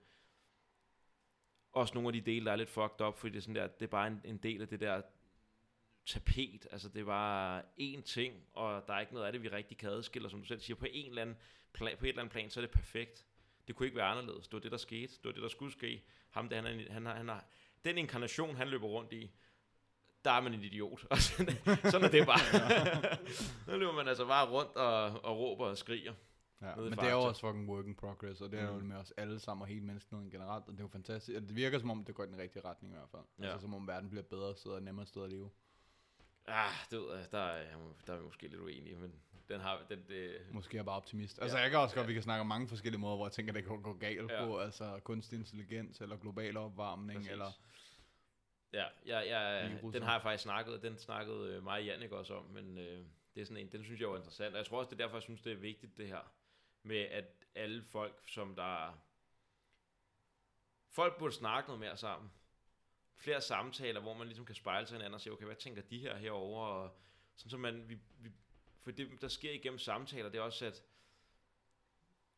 også nogle af de dele, der er lidt fucked up, fordi det er, sådan der, det er bare en, en del af det der tapet. Altså det var én ting, og der er ikke noget af det, vi rigtig kan adskille, som du selv siger, på, en eller anden plan, på et eller andet plan, så er det perfekt. Det kunne ikke være anderledes. Det var det, der skete. Det var det, der skulle ske. Ham, det, han, er, han, har, han har, den inkarnation, han løber rundt i, der er man en idiot. Og sådan, sådan er det bare. nu løber man altså bare rundt og, og råber og skriger. Ja, men det er jo også fucking work in progress, og det er mm. jo med os alle sammen og hele menneskeheden generelt, og det er jo fantastisk. Det virker som om, det går i den rigtige retning i hvert fald. Ja. Altså som om verden bliver bedre sted og nemmere sted at leve. Ah, det ved jeg, der er, der er vi måske lidt uenige, men den har den det... Måske er bare optimist. Altså ja, jeg kan også godt, ja. vi kan snakke om mange forskellige måder, hvor jeg tænker, det kan gå galt ja. på, altså kunstig intelligens, eller global opvarmning, Præcis. eller... Ja, ja, ja den har jeg faktisk snakket, den snakkede øh, mig og Jannik også om, men øh, det er sådan en, den synes jeg var interessant, og jeg tror også, det er derfor, jeg synes, det er vigtigt det her, med at alle folk, som der... Folk burde snakke noget mere sammen. Flere samtaler, hvor man ligesom kan spejle sig hinanden og sige, okay, hvad tænker de her herover og sådan så man, vi, vi, for det, der sker igennem samtaler, det er også, at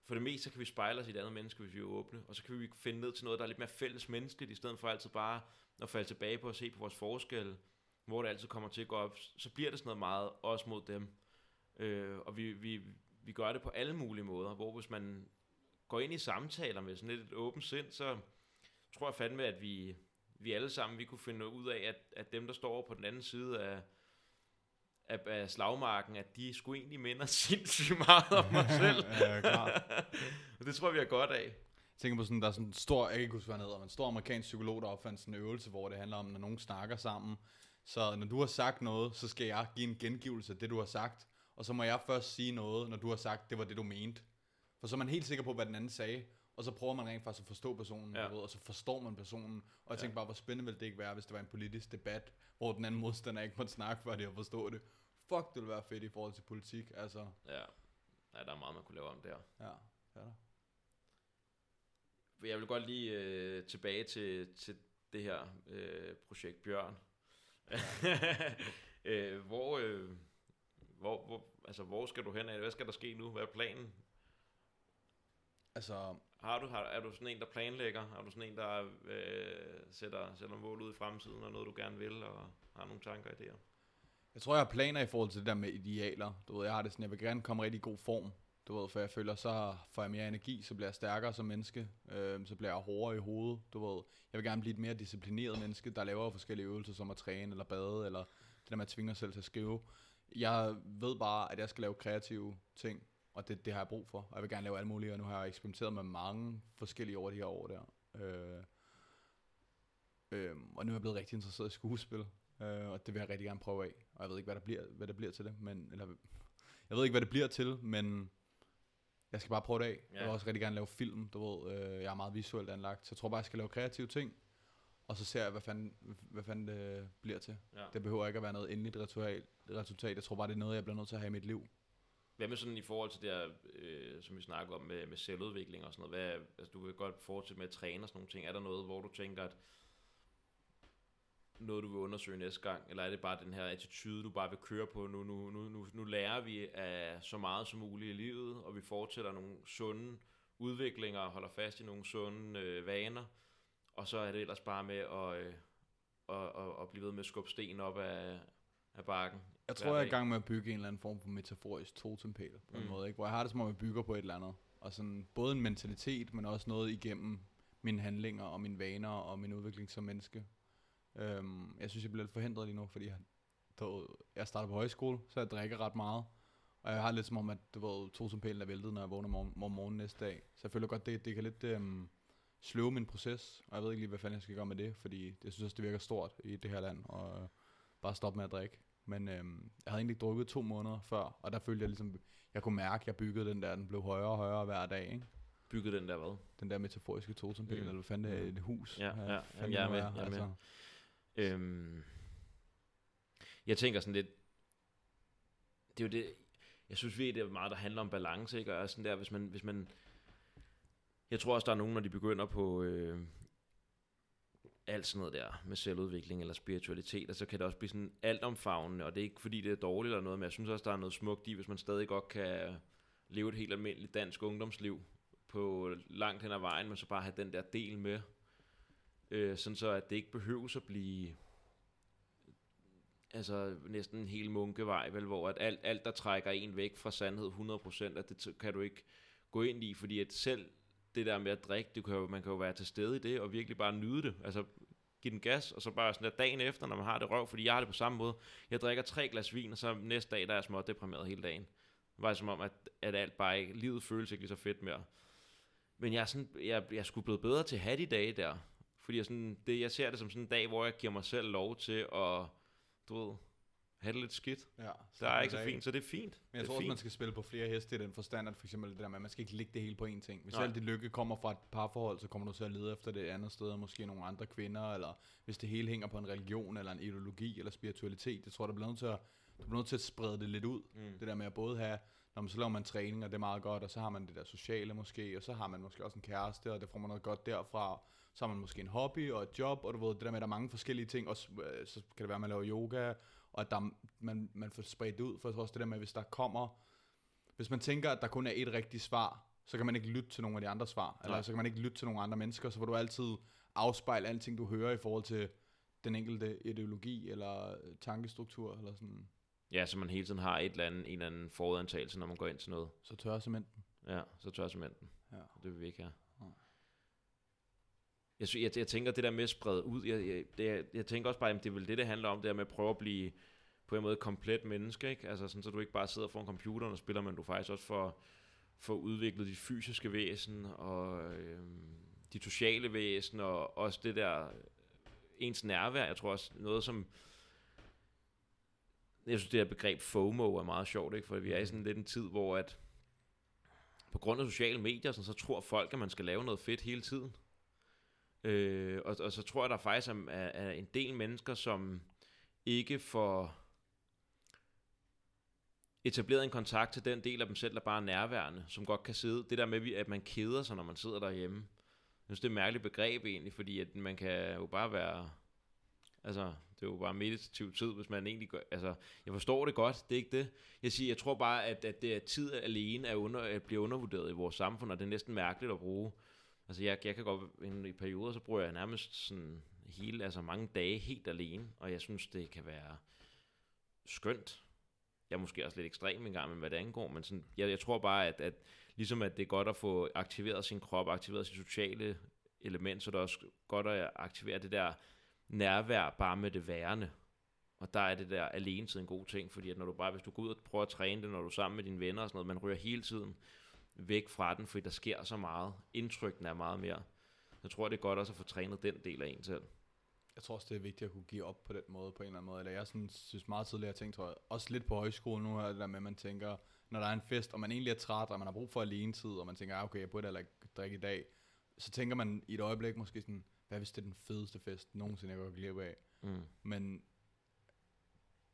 for det meste, så kan vi spejle os i et andet menneske, hvis vi er åbne, og så kan vi finde ned til noget, der er lidt mere fælles menneskeligt, i stedet for altid bare at falde tilbage på at se på vores forskelle, hvor det altid kommer til at gå op, så bliver det sådan noget meget os mod dem. Øh, og vi, vi, vi gør det på alle mulige måder, hvor hvis man går ind i samtaler med sådan lidt et åbent sind, så tror jeg fandme, at vi, vi alle sammen vi kunne finde ud af, at, at dem, der står på den anden side af, af, af slagmarken, at de skulle egentlig minde sindssygt meget om os selv. ja, klart. og det tror vi er godt af. Jeg tænker på sådan, der er sådan en stor, jeg kan ikke huske, hvad hedder, men en stor amerikansk psykolog, der opfandt sådan en øvelse, hvor det handler om, når nogen snakker sammen. Så når du har sagt noget, så skal jeg give en gengivelse af det, du har sagt og så må jeg først sige noget, når du har sagt, det var det, du mente. For så er man helt sikker på, hvad den anden sagde, og så prøver man rent faktisk at forstå personen, ja. ved, og så forstår man personen. Og jeg ja. tænker bare, hvor spændende ville det ikke være, hvis det var en politisk debat, hvor den anden modstander ikke måtte snakke for det og forstå det. Fuck, det ville være fedt i forhold til politik, altså. Ja, ja der er meget, man kunne lave om der. Ja, ja der. Jeg vil godt lige øh, tilbage til, til det her øh, projekt Bjørn. Øh, hvor, øh, hvor, hvor, altså, hvor skal du hen af? Hvad skal der ske nu? Hvad er planen? Altså... Har du, har, er du sådan en, der planlægger? Er du sådan en, der øh, sætter, sætter mål ud i fremtiden, og noget, du gerne vil, og har nogle tanker og idéer? Jeg tror, jeg har planer i forhold til det der med idealer. Du ved, jeg har det sådan, jeg vil gerne komme rigtig i god form. Du ved, for jeg føler, så får jeg mere energi, så bliver jeg stærkere som menneske, øh, så bliver jeg hårdere i hovedet. Du ved, jeg vil gerne blive et mere disciplineret menneske, der laver forskellige øvelser, som at træne eller bade, eller det der med at tvinge sig selv til at skrive. Jeg ved bare, at jeg skal lave kreative ting, og det, det har jeg brug for. Og jeg vil gerne lave alt muligt, og nu har jeg eksperimenteret med mange forskellige over de her år der. Øh, øh, og nu er jeg blevet rigtig interesseret i skuespil, øh, og det vil jeg rigtig gerne prøve af. Og jeg ved ikke, hvad der bliver, hvad der bliver til det, men, eller, jeg ved ikke, hvad det bliver til, men jeg skal bare prøve det af. Ja. Jeg vil også rigtig gerne lave film, du ved, øh, jeg er meget visuelt anlagt, så jeg tror bare, jeg skal lave kreative ting, og så ser jeg, hvad fanden, hvad fanden det bliver til. Ja. Det behøver ikke at være noget endeligt resultat. resultat. Jeg tror bare, det er noget, jeg bliver nødt til at have i mit liv. Hvad med sådan i forhold til det her, øh, som vi snakker om med, med selvudvikling og sådan noget? Hvad, altså, du vil godt fortsætte med at træne og sådan nogle ting. Er der noget, hvor du tænker, at noget, du vil undersøge næste gang? Eller er det bare den her attitude, du bare vil køre på? Nu, nu, nu, nu, nu lærer vi af så meget som muligt i livet, og vi fortsætter nogle sunde udviklinger og holder fast i nogle sunde øh, vaner og så er det ellers bare med at, øh, at, at, at blive ved med at skubbe sten op af, af bakken jeg tror, jeg er i gang med at bygge en eller anden form for metaforisk totempæl på en Mm. måde, ikke? hvor jeg har det som om, jeg bygger på et eller andet. Og sådan både en mentalitet, men også noget igennem mine handlinger og mine vaner og min udvikling som menneske. Øhm, jeg synes, jeg bliver lidt forhindret lige nu, fordi jeg, du, jeg starter på højskole, så jeg drikker ret meget. Og jeg har lidt som om, at du ved, totempælen er væltet, når jeg vågner morgen, om morgenen næste dag. Så jeg føler godt, det, det kan lidt øhm, sløve min proces. Og jeg ved ikke lige, hvad fanden jeg skal gøre med det, fordi jeg synes også, det virker stort i det her land. Og øh, bare stoppe med at drikke. Men øhm, jeg havde egentlig drukket to måneder før, og der følte jeg ligesom, jeg kunne mærke, at jeg byggede den der, den blev højere og højere hver dag, ikke? Bygget den der hvad? Den der metaforiske totempæl, Mm. mm. eller hvad fanden det er, et hus. Ja, ja, jamen, jeg er med, jeg er med. Øhm, jeg tænker sådan lidt, det er jo det, jeg synes virkelig, det er meget, der handler om balance, ikke? Og sådan der, hvis man, hvis man, jeg tror også, der er nogen, når de begynder på øh, alt sådan noget der, med selvudvikling eller spiritualitet, og så kan det også blive sådan altomfavnende, og det er ikke fordi, det er dårligt eller noget, men jeg synes også, der er noget smukt i, hvis man stadig godt kan leve et helt almindeligt dansk ungdomsliv på langt hen ad vejen, men så bare have den der del med, øh, sådan så at det ikke behøves at blive altså næsten en hel munkevej, vel, hvor at alt, alt, der trækker en væk fra sandhed 100%, at det t- kan du ikke gå ind i, fordi at selv det der med at drikke, du kan jo, man kan jo være til stede i det, og virkelig bare nyde det, altså give den gas, og så bare sådan der dagen efter, når man har det røv, fordi jeg har det på samme måde, jeg drikker tre glas vin, og så næste dag, der er jeg småt deprimeret hele dagen. Det var som om, at, at alt bare ikke, livet føles ikke lige så fedt mere. Men jeg er, sådan, jeg, jeg er sgu blevet bedre til at have de dage der, fordi jeg, sådan, det, jeg ser det som sådan en dag, hvor jeg giver mig selv lov til at, du ved, have det lidt skidt. Ja, Der er ikke så fint, så det er fint. Men jeg det tror også, man skal spille på flere heste i den forstand, at for eksempel det der med, at man skal ikke lægge det hele på én ting. Hvis Nej. alt det lykke kommer fra et parforhold, så kommer du til at lede efter det andet sted, og måske nogle andre kvinder, eller hvis det hele hænger på en religion, eller en ideologi, eller spiritualitet. Jeg tror, der bliver nødt til at, du bliver nødt til at sprede det lidt ud. Mm. Det der med at både have, når man så laver man træning, og det er meget godt, og så har man det der sociale måske, og så har man måske også en kæreste, og det får man noget godt derfra. Så har man måske en hobby og et job, og du ved, det der med, at der er mange forskellige ting, og så, øh, så kan det være, at man laver yoga, og at der, er- man, man får spredt det ud, for jeg tror også det der med, hvis der kommer, hvis man tænker, at der kun er et rigtigt svar, så kan man ikke lytte til nogle af de andre svar, eller Nej. så kan man ikke lytte til nogle andre mennesker, så får du altid afspejle alting, du hører i forhold til den enkelte ideologi, eller tankestruktur, eller sådan, Ja, så man hele tiden har et eller andet, en eller anden forudantagelse, når man går ind til noget. så tør cementen. Ja, så tør cementen. Ja. Det vil vi ikke have. Jeg, jeg, jeg tænker, det der med at sprede ud, jeg, jeg, det, er- jeg tænker også bare, at det er vel det, det handler om, det der med at prøve at blive på en måde komplet menneske, ikke? Altså sådan, så du ikke bare sidder foran computeren og spiller, men du faktisk også får, får udviklet dit fysiske væsen, og øhm, dit sociale væsen, og også det der, ens nærvær, jeg tror også noget som, jeg synes det her begreb FOMO er meget sjovt, ikke? for vi er i sådan lidt en tid, hvor at på grund af sociale medier, sådan, så tror folk, at man skal lave noget fedt hele tiden. Øh, og, og så tror jeg, der faktisk er, er, er en del mennesker, som ikke får etableret en kontakt til den del af dem selv, der bare er nærværende, som godt kan sidde. Det der med, at man keder sig, når man sidder derhjemme. Jeg synes, det er et mærkeligt begreb egentlig, fordi at man kan jo bare være... Altså, det er jo bare meditativ tid, hvis man egentlig gør... Altså, jeg forstår det godt, det er ikke det. Jeg siger, jeg tror bare, at, at det er tid alene er under, at bliver undervurderet i vores samfund, og det er næsten mærkeligt at bruge. Altså, jeg, jeg kan godt... En, I perioder, så bruger jeg nærmest sådan hele, altså mange dage helt alene, og jeg synes, det kan være skønt. Jeg er måske også lidt ekstrem en gang med, hvad det angår, men sådan, jeg, jeg tror bare, at, at ligesom at det er godt at få aktiveret sin krop, aktiveret sit sociale element, så er det også godt at aktivere det der nærvær bare med det værende. Og der er det der alene en god ting, fordi at når du bare, hvis du går ud og prøver at træne det, når du er sammen med dine venner og sådan noget, man ryger hele tiden væk fra den, fordi der sker så meget. Indtrykken er meget mere. Jeg tror, det er godt også at få trænet den del af en selv. Jeg tror også, det er vigtigt at kunne give op på den måde, på en eller anden måde. Eller jeg sådan, synes meget tidligere, jeg tænkte, tror jeg, også lidt på højskole nu, er det der med, at man tænker, når der er en fest, og man egentlig er træt, og man har brug for alene tid, og man tænker, ah, okay, jeg burde heller ikke drikke i dag, så tænker man i et øjeblik måske sådan, hvad hvis det er den fedeste fest, nogensinde jeg går glip af. Mm. Men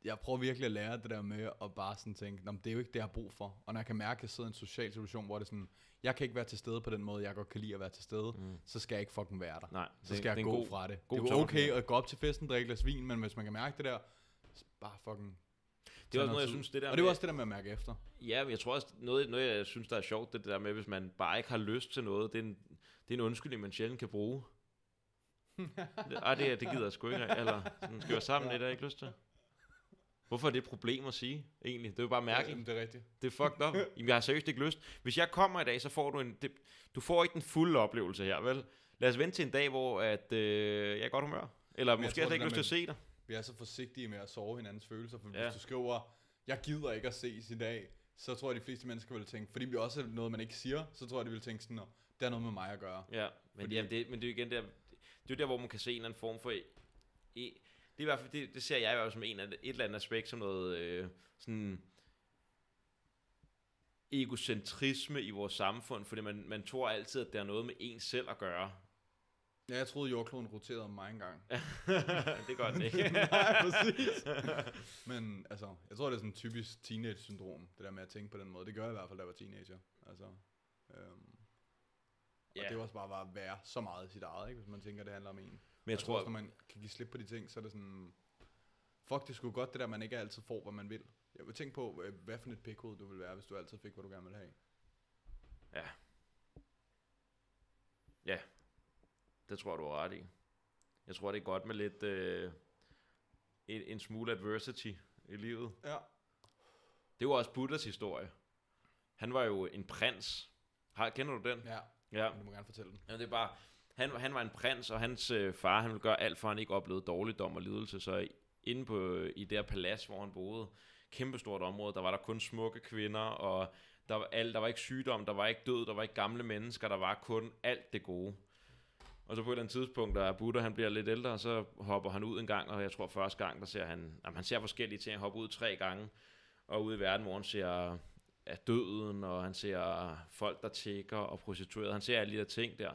jeg prøver virkelig at lære det der med at bare sådan tænke, "Nå, det er jo ikke det, jeg har brug for. Og når jeg kan mærke, at jeg sidder i en social situation, hvor det er sådan, jeg kan ikke være til stede på den måde, jeg godt kan lide at være til stede, Mm. så skal jeg ikke fucking være der. Så Nej, det- skal det jeg gå god- fra det. god det er okay at gå op til festen, drikke glas vin, men hvis man kan mærke det der, så bare fucking... Det er også noget, jeg synes, det der Og det er også det der med at mærke efter. Ja, men jeg tror også, noget, noget jeg synes, der er sjovt, det der med, hvis man bare ikke har lyst til noget, det er en, det er en undskyldning, man sjældent kan bruge. Ej, det, det gider jeg sgu ikke. Eller sådan, skal være sammen, det er der ikke lyst til. Hvorfor er det et problem at sige, egentlig? Det er jo bare mærkeligt. Ja, det er rigtigt. Det er fucked up. Jamen, jeg har seriøst ikke lyst. Hvis jeg kommer i dag, så får du en... Det, du får ikke den fulde oplevelse her, vel? Lad os vente til en dag, hvor at, øh, jeg er godt humør. Eller Men jeg måske tror, jeg slet det ikke lyst til at se dig. Vi er så forsigtige med at sove hinandens følelser, for Ja. hvis du skriver, jeg gider ikke at ses i dag, så tror jeg, de fleste mennesker vil tænke, fordi det også noget, man ikke siger, så tror jeg, de vil tænke sådan, "Nå, det har noget med mig at gøre. Ja, men, Fordi- jamen, det, men det er jo igen der, det er der, hvor man kan se en eller anden form for... E, er i hvert fald, det, det ser jeg i hvert fald som en af, et eller andet aspekt, som noget øh, sådan egocentrisme i vores samfund, fordi man, man tror altid, at det har noget med en selv at gøre. Ja, jeg troede, jordkloden roterede om mig engang. det gør den ikke. Nej, præcis. Men altså, jeg tror, det er sådan en typisk teenage-syndrom, det der med at tænke på den måde. Det gør jeg i hvert fald, da jeg var teenager. Altså, øhm. Og det er også bare, bare at være så meget i sit eget, ikke? hvis man tænker, det handler om en. Men jeg tror også, når man kan give slip på de ting, så er det sådan, fuck, det skulle godt det der, man ikke altid får, hvad man vil. Jeg vil tænke på, øh, hvad for et pikhoved du vil være, hvis du altid fik, hvad du gerne ville have. det tror jeg, du har ret i. Jeg tror, det er godt med lidt øh, en, en smule adversity i livet. Ja. Det var også Buddhas historie. Han var jo en prins. Har, kender du den? Ja, Ja. du må gerne fortælle den. ja det er bare, han, han var en prins, og hans øh, far, han ville gøre alt for, at han ikke oplevede dårligdom og lidelse. Så inde på, i det her palads, hvor han boede, kæmpestort område, der var der kun smukke kvinder, og der var, alt, der var ikke sygdom, der var ikke død, der var ikke gamle mennesker, der var kun alt det gode. Og så på et eller andet tidspunkt, da Buddha han bliver lidt ældre, så hopper han ud en gang, og jeg tror første gang, der ser han, jamen, han ser forskellige ting, han hopper ud tre gange, og ude i verden, hvor han ser af døden, og han ser folk, der tigger og prostituerede. Han ser alle de der ting der.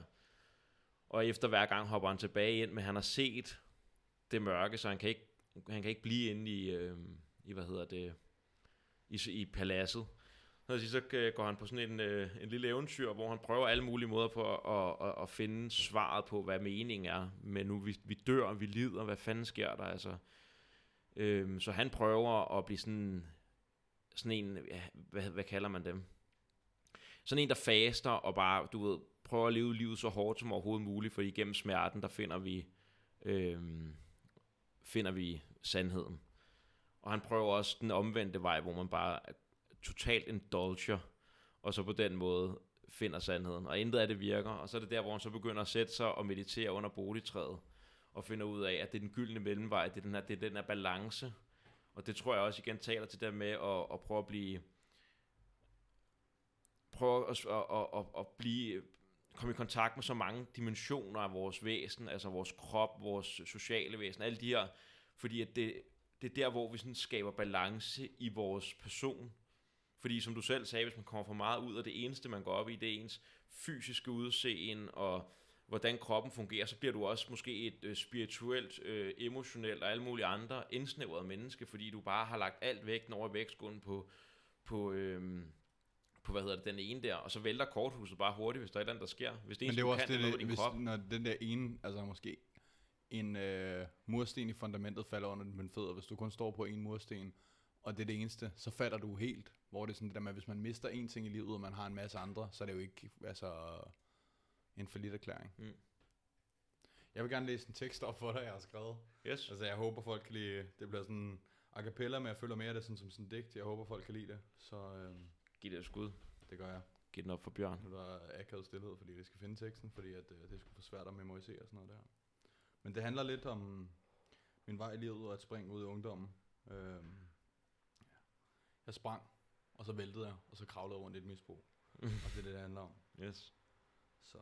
Og efter hver gang hopper han tilbage ind, men han har set det mørke, så han kan ikke, han kan ikke blive inde i, øh, i hvad hedder det, i, i paladset. Så, så øh, går han på sådan en, øh, en lille eventyr, hvor han prøver alle mulige måder på at, at, at, at finde svaret på, hvad meningen er. Men nu vi, vi dør, vi lider, hvad fanden sker der? Altså, øh, så han prøver at blive sådan, sådan en, ja, hvad, hvad kalder man dem? Sådan en, der faster og bare, du ved, prøver at leve livet så hårdt som overhovedet muligt, for igennem smerten, der finder vi, øh, finder vi sandheden. Og han prøver også den omvendte vej, hvor man bare totalt indulger, og så på den måde finder sandheden. Og intet af det virker, og så er det der, hvor han så begynder at sætte sig og meditere under boligtræet, og finder ud af, at det er den gyldne mellemvej, det er den her, det er den her balance. Og det tror jeg også igen taler til det med at, at prøve at blive prøve at, at, at, at, at blive komme i kontakt med så mange dimensioner af vores væsen, altså vores krop, vores sociale væsen, alle de her, fordi at det, det er der, hvor vi sådan skaber balance i vores person. Fordi som du selv sagde, hvis man kommer for meget ud af det eneste, man går op i, det er ens fysiske udseende og hvordan kroppen fungerer, så bliver du også måske et øh, spirituelt, øh, emotionelt og alle mulige andre indsnævret menneske, fordi du bare har lagt alt vægten over i vægtskålen på, på, øh, på, hvad hedder det, den ene der, og så vælter korthuset bare hurtigt, hvis der er et eller andet, der sker. Hvis det Men det er også kan, det, noget din hvis, krop. når den der ene, altså måske en øh, mursten i fundamentet falder under dine fødder, hvis du kun står på en mursten, og det er det eneste, så falder du helt. Hvor det er sådan det der med, hvis man mister en ting i livet, og man har en masse andre, så er det jo ikke altså, en forlidt erklæring. Mm. Jeg vil gerne læse en tekst op for dig, jeg har skrevet. Yes. Altså, jeg håber, folk kan lide Det bliver sådan a cappella, men jeg føler mere det sådan, som sådan en digt. Jeg håber, folk kan lide det. Så øhm, Giv det et skud. det gør jeg. Giv den op for Bjørn. Nu er der akavet stillhed, fordi det skal finde teksten, fordi at, øh, det skulle for svært at memorisere og sådan noget der. Men det handler lidt om min vej i livet og at springe ud i ungdommen. Øhm, jeg sprang, og så væltede jeg, og så kravlede jeg rundt i et misbrug. og det er det, det handler om. Yes. Så.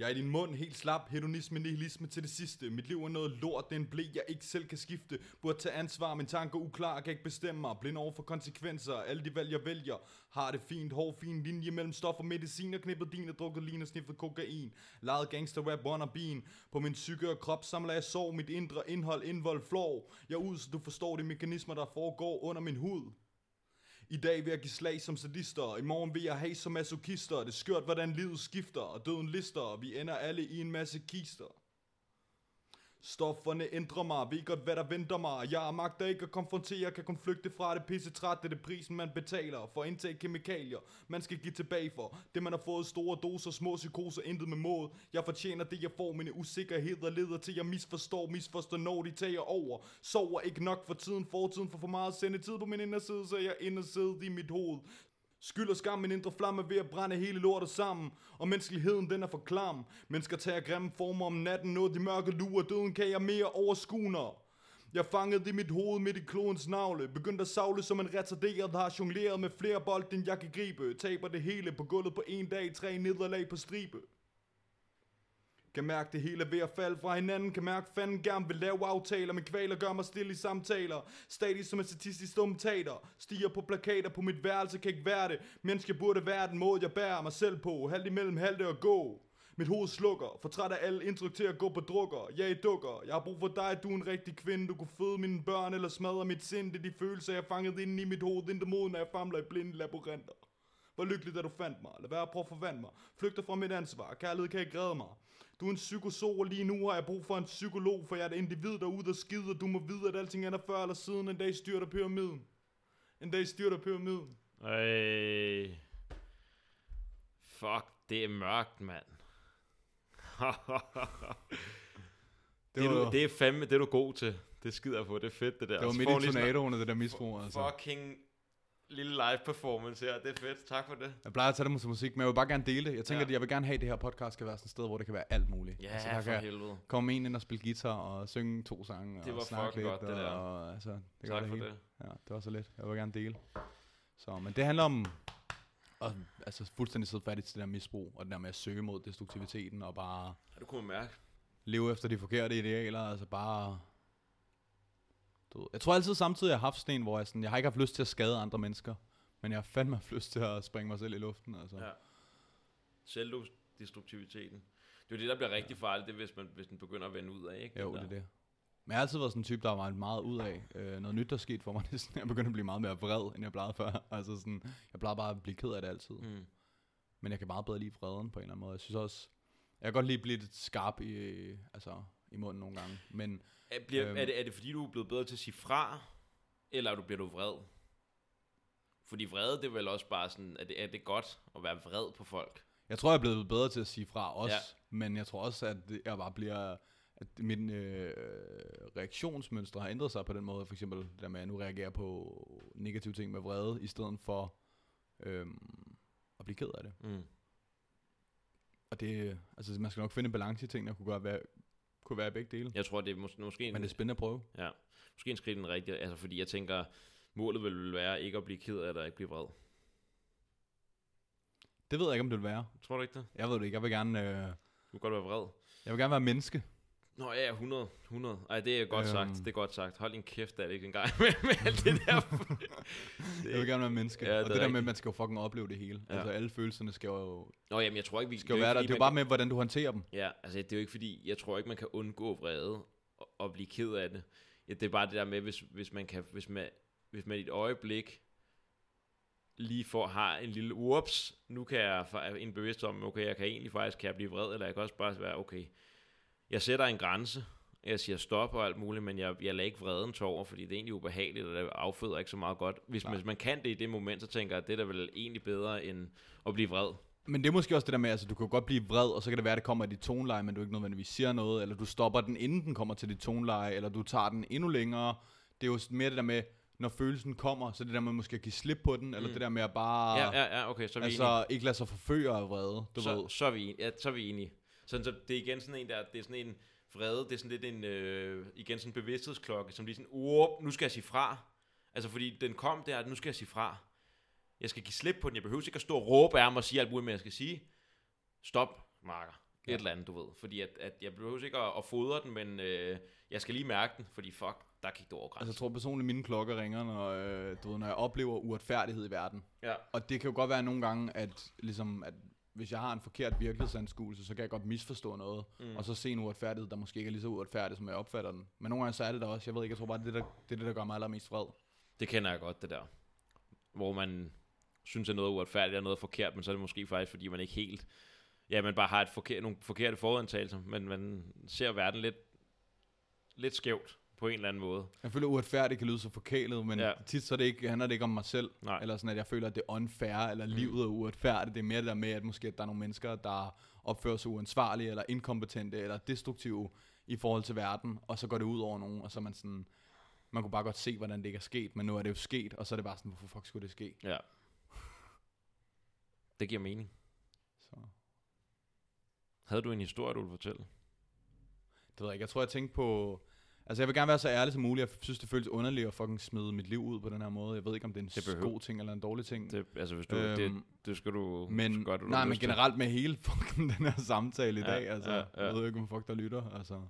Jeg er i din mund helt slap, hedonisme, nihilisme til det sidste. Mit liv er noget lort, det er en blæ, jeg ikke selv kan skifte. Burde tage ansvar, min tanker uklar, kan ikke bestemme mig. Blind over for konsekvenser, alle de valg jeg vælger. Har det fint, hård, fin linje mellem stof og medicin. Og knippet din og drukket lin og sniffet kokain. Lejet gangster rap wannabean. På min psyke og krop samler jeg sorg, mit indre indhold, indvold, flår. Jeg ud, så du forstår de mekanismer, der foregår under min hud. I dag vil jeg give slag som sadister, i morgen vil jeg have som masochister. Det er skørt, hvordan livet skifter, og døden lister, og vi ender alle i en masse kister. Stofferne ændrer mig, ved godt hvad der venter mig. Jeg magter ikke at konfrontere, kan kun flygte fra det pisse træt Det er det prisen man betaler for indtag kemikalier Man skal give tilbage for. Det man har fået store doser Små psykoser, intet med mod. Jeg fortjener det jeg får, mine usikkerheder leder til Jeg misforstår, misforstår når de tager over. Sover ikke nok for tiden, fortiden for for meget Sende tid på min inderside, så jeg inderside i mit hoved. Skyld og skam, min indre flamme ved at brænde hele lortet sammen. Og menneskeligheden den er for klam. Mennesker tager grimme former om natten Noget de mørke lurer, døden kan jeg mere overskuende jeg fangede i mit hoved midt i klodens navle. Begyndte at savle som en retarderet Har jongleret med flere bold end jeg kan gribe. Taber det hele på gulvet på en dag Tre nederlag på stribe kan mærke det hele er ved at falde fra hinanden. Kan mærke fanden gerne vil lave aftaler Men kvaler gør mig stille i samtaler. Stadig som en statistisk teater Stiger på plakater på mit værelse Kan ikke være det. Menneske burde være den måde jeg bærer mig selv på. Halvt imellem halte og gå. Mit hoved slukker, for træt af alle indtryk til at gå på drukker. Jeg er dukker, jeg har brug for dig, du er en rigtig kvinde. Du kunne føde mine børn eller smadre mit sind. Det er de følelser, jeg fanget inde i mit hoved. Intet mod, når jeg famler i blinde labyrinter. Hvor lykkeligt, at du fandt mig Lad være at prøve at forvandle mig Flygter fra mit ansvar, kærlighed kan ikke redde mig du er en psykosol, og lige nu har jeg brug for en psykolog, for jeg er et individ derude, der skider. Du må vide, at alting er der før eller siden. En dag styrter pyramiden. En dag styrter pyramiden. Øh. Fuck, det er mørkt, mand. det, er du, det er fandme, det er du god til. Det skider jeg på, det er fedt det der. Det var midt i tornadoerne, det der misbrug, altså. Fucking lille live performance her, det er fedt. Tak for det. Jeg plejer at tage det som musik, men jeg vil bare gerne dele det. Jeg tænker, Ja. at jeg vil gerne have, at det her podcast skal være sådan et sted, hvor det kan være alt muligt. Ja, altså, for der kan helvede. komme en ind og spille guitar og synge to sange Det var og snakke fucking lidt. godt, det der. Og, altså, det Tak det for hele. det. Ja, det var så lidt. Jeg vil gerne dele. Så, men det handler om at altså, fuldstændig sidde fat i det der misbrug, og det der med at søge mod destruktiviteten, og bare Ja, du kunne mærke. leve efter de forkerte idealer, altså bare... Du, ved- jeg tror altid samtidig, jeg har haft sådan en, hvor jeg, sådan, jeg har ikke haft lyst til at skade andre mennesker, men jeg har fandme haft lyst til at springe mig selv i luften, altså. Ja. Selvdestruktiviteten. Det er jo det, der bliver rigtig farligt, det er, hvis, man, hvis den begynder at vende ud af, ikke? Jo, Den det er det. Men jeg har altid været sådan en type, der var meget ud af. Øh, noget nyt, der skete for mig, sådan, jeg begyndte at blive meget mere vred, end jeg plejede før. Altså sådan, jeg plejede bare at blive ked af det altid. Mm. Mm. Men jeg kan meget bedre lide vreden på en eller anden måde. Jeg synes også, jeg kan godt lide at blive lidt skarp i, altså, i munden nogle gange. Men Er, bliver, Øhm. er, det, er det fordi, du er blevet bedre til at sige fra, eller er du, bliver du vred? Fordi vrede, det er vel også bare sådan, er det, er det godt at være vred på folk? jeg tror, jeg er blevet bedre til at sige fra også. Ja. Men jeg tror også, at jeg bare bliver... At min øh, reaktionsmønstre har ændret sig på den måde. For eksempel det der med, at jeg nu reagerer på negative ting med vrede, i stedet for øhm, at blive ked af det. Mm. Og det, altså man skal nok finde en balance i tingene, der kunne godt være, kunne være begge dele. Jeg tror, det er mås- måske en, Men det er spændende at prøve. ja, måske en skridt den rigtige, altså fordi jeg tænker, målet vil være ikke at blive ked af det, og ikke blive vred. Det ved jeg ikke, om det vil være. Tror du ikke det? Jeg ved det ikke. Jeg vil gerne, øh, Du kan godt være vred. jeg vil gerne være menneske. Nå ja, 100, 100. Ej, det er godt Øhm. sagt, det er godt sagt. Hold din kæft, der er det ikke engang med, med alt det der. Jeg vil gerne være menneske. Ja, det og det der med, at man skal jo fucking opleve det hele. Ja. Altså alle følelserne skal jo, Nå jamen, jeg tror ikke, vi skal jo være der. Det er jo bare med, hvordan du håndterer dem. Ja, altså det er jo ikke fordi, jeg tror ikke, man kan undgå vrede og, og blive ked af det. Ja, det er bare det der med, hvis, hvis man kan, hvis man, hvis man i et øjeblik lige får, har en lille ups, nu kan jeg få en bevidst om, okay, jeg kan egentlig faktisk, kan jeg blive vred, eller jeg kan også bare være, okay, jeg sætter en grænse, jeg siger stop og alt muligt, men jeg, jeg lader ikke vreden tage over, fordi det er egentlig ubehageligt, og det afføder ikke så meget godt. Hvis man, hvis man kan det i det moment, så tænker jeg, at det er da vel egentlig bedre, end at blive vred. Men det er måske også det der med, altså du kan godt blive vred, og så kan det være, at det kommer i dit toneleje, men du ikke nødvendigvis siger noget, eller du stopper den, inden den kommer til dit toneleje, eller du tager den endnu længere. Det er jo mere det der med, når følelsen kommer, så det der med måske at give slip på den, eller Mm. det der med at bare, Ja, ja, ja, okay, så er vi enige. altså ikke lade sig forføre af vrede, du så, ved. så, er vi, ja, så er vi enige. Sådan, så det er igen sådan en der, det er sådan en vrede, det er sådan lidt en, øh, igen sådan en bevidsthedsklokke, som lige sådan, uh, nu skal jeg sige fra. Altså fordi den kom der, at nu skal jeg sige fra. Jeg skal give slip på den, jeg behøver ikke at stå og råbe af mig og sige alt muligt, men jeg skal sige, stop, marker. Et Ja. eller andet, du ved. Fordi at, at jeg behøver ikke at, at fodre den, men øh, jeg skal lige mærke den, fordi fuck, der gik du over Altså grænsen. jeg tror personligt, mine klokker ringer, når, øh, du ved, når jeg oplever uretfærdighed i verden. ja. Og det kan jo godt være nogle gange, at, ligesom, at hvis jeg har en forkert virkelighedsanskuelse, så kan jeg godt misforstå noget, Mm. og så se en uretfærdighed, der måske ikke er lige så uretfærdig, som jeg opfatter den. Men nogle gange så er det der også, jeg ved ikke, jeg tror bare, det er det, der, det, er det, der gør mig allermest vred. Det kender jeg godt, det der. Hvor man synes, at noget er uretfærdigt og noget er forkert, men så er det måske faktisk, fordi man ikke helt... Ja, man bare har et forkert, nogle forkerte forudtagelser, men man ser verden lidt lidt skævt på en eller anden måde. Jeg føler, uretfærdigt kan lyde så forkælet, men Ja. tit så er det ikke, handler det ikke om mig selv. Nej. Eller sådan, at jeg føler, at det er unfair, eller Mm. livet er uretfærdigt. Det er mere det der med, at måske at der er nogle mennesker, der opfører sig uansvarlige, eller inkompetente, eller destruktive i forhold til verden, og så går det ud over nogen, og så er man sådan, man kunne bare godt se, hvordan det ikke er sket, men nu er det jo sket, og så er det bare sådan, hvorfor fuck skulle det ske? Ja. Det giver mening. Så, Havde du en historie, du ville fortælle? det ved jeg ikke. Jeg tror, jeg tænkte på... Altså, jeg vil gerne være så ærlig som muligt. Jeg synes, det føles underligt at fucking smide mit liv ud på den her måde. Jeg ved ikke, om det er en Det behøver- god ting eller en dårlig ting. Det, altså, hvis du, øhm, det, det skal du Men, så godt, du nej, men generelt med hele fucking den her samtale i Ja, dag, altså, ja, ja. jeg ved ikke, om fuck der lytter, altså,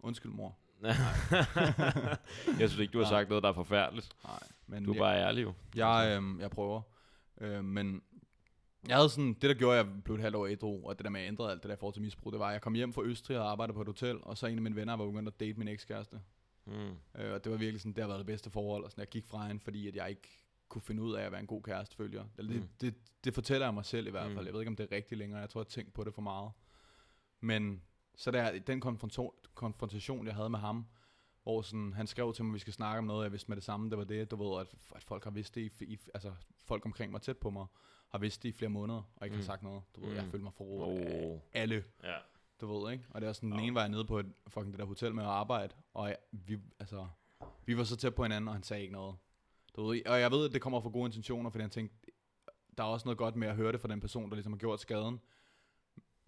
undskyld mor. jeg synes ikke, du har Nej. sagt noget, der er forfærdeligt. Nej, men Du er jeg, bare ærlig jo. jeg, øhm, jeg prøver, øh, men jeg havde sådan, det der gjorde, at jeg blev et halvt år ædru, og det der med at ændre alt det der forhold til misbrug, det var, at jeg kom hjem fra Østrig og arbejdede på et hotel, og så en af mine venner var begyndt at date min ekskæreste. Mm. Øh, og det var virkelig sådan, det har været det bedste forhold, og sådan, jeg gik fra hende, fordi at jeg ikke kunne finde ud af at være en god kæreste, følger det, Mm. det, det, fortæller jeg mig selv i hvert Mm. fald. Jeg ved ikke, om det er rigtigt længere. Jeg tror, jeg har tænkt på det for meget. Men så der, den konfronto- konfrontation, jeg havde med ham, hvor sådan, han skrev til mig, at vi skal snakke om noget, jeg vidste med det samme, det var det, du ved, at, at folk har vidst det, i, i, altså folk omkring mig tæt på mig, har vidst det i flere måneder, og ikke mm. Har sagt noget. Du ved, Mm. jeg følte mig forrådt af Oh. alle Ja. du ved, ikke? Og det er sådan, den Ja. ene var jeg nede på et, fucking det der hotel med at arbejde, og jeg, vi, altså, vi var så tæt på hinanden, og han sagde ikke noget. Du ved, og jeg ved, at det kommer fra gode intentioner, fordi han tænkte, der er også noget godt med at høre det fra den person, der ligesom har gjort skaden.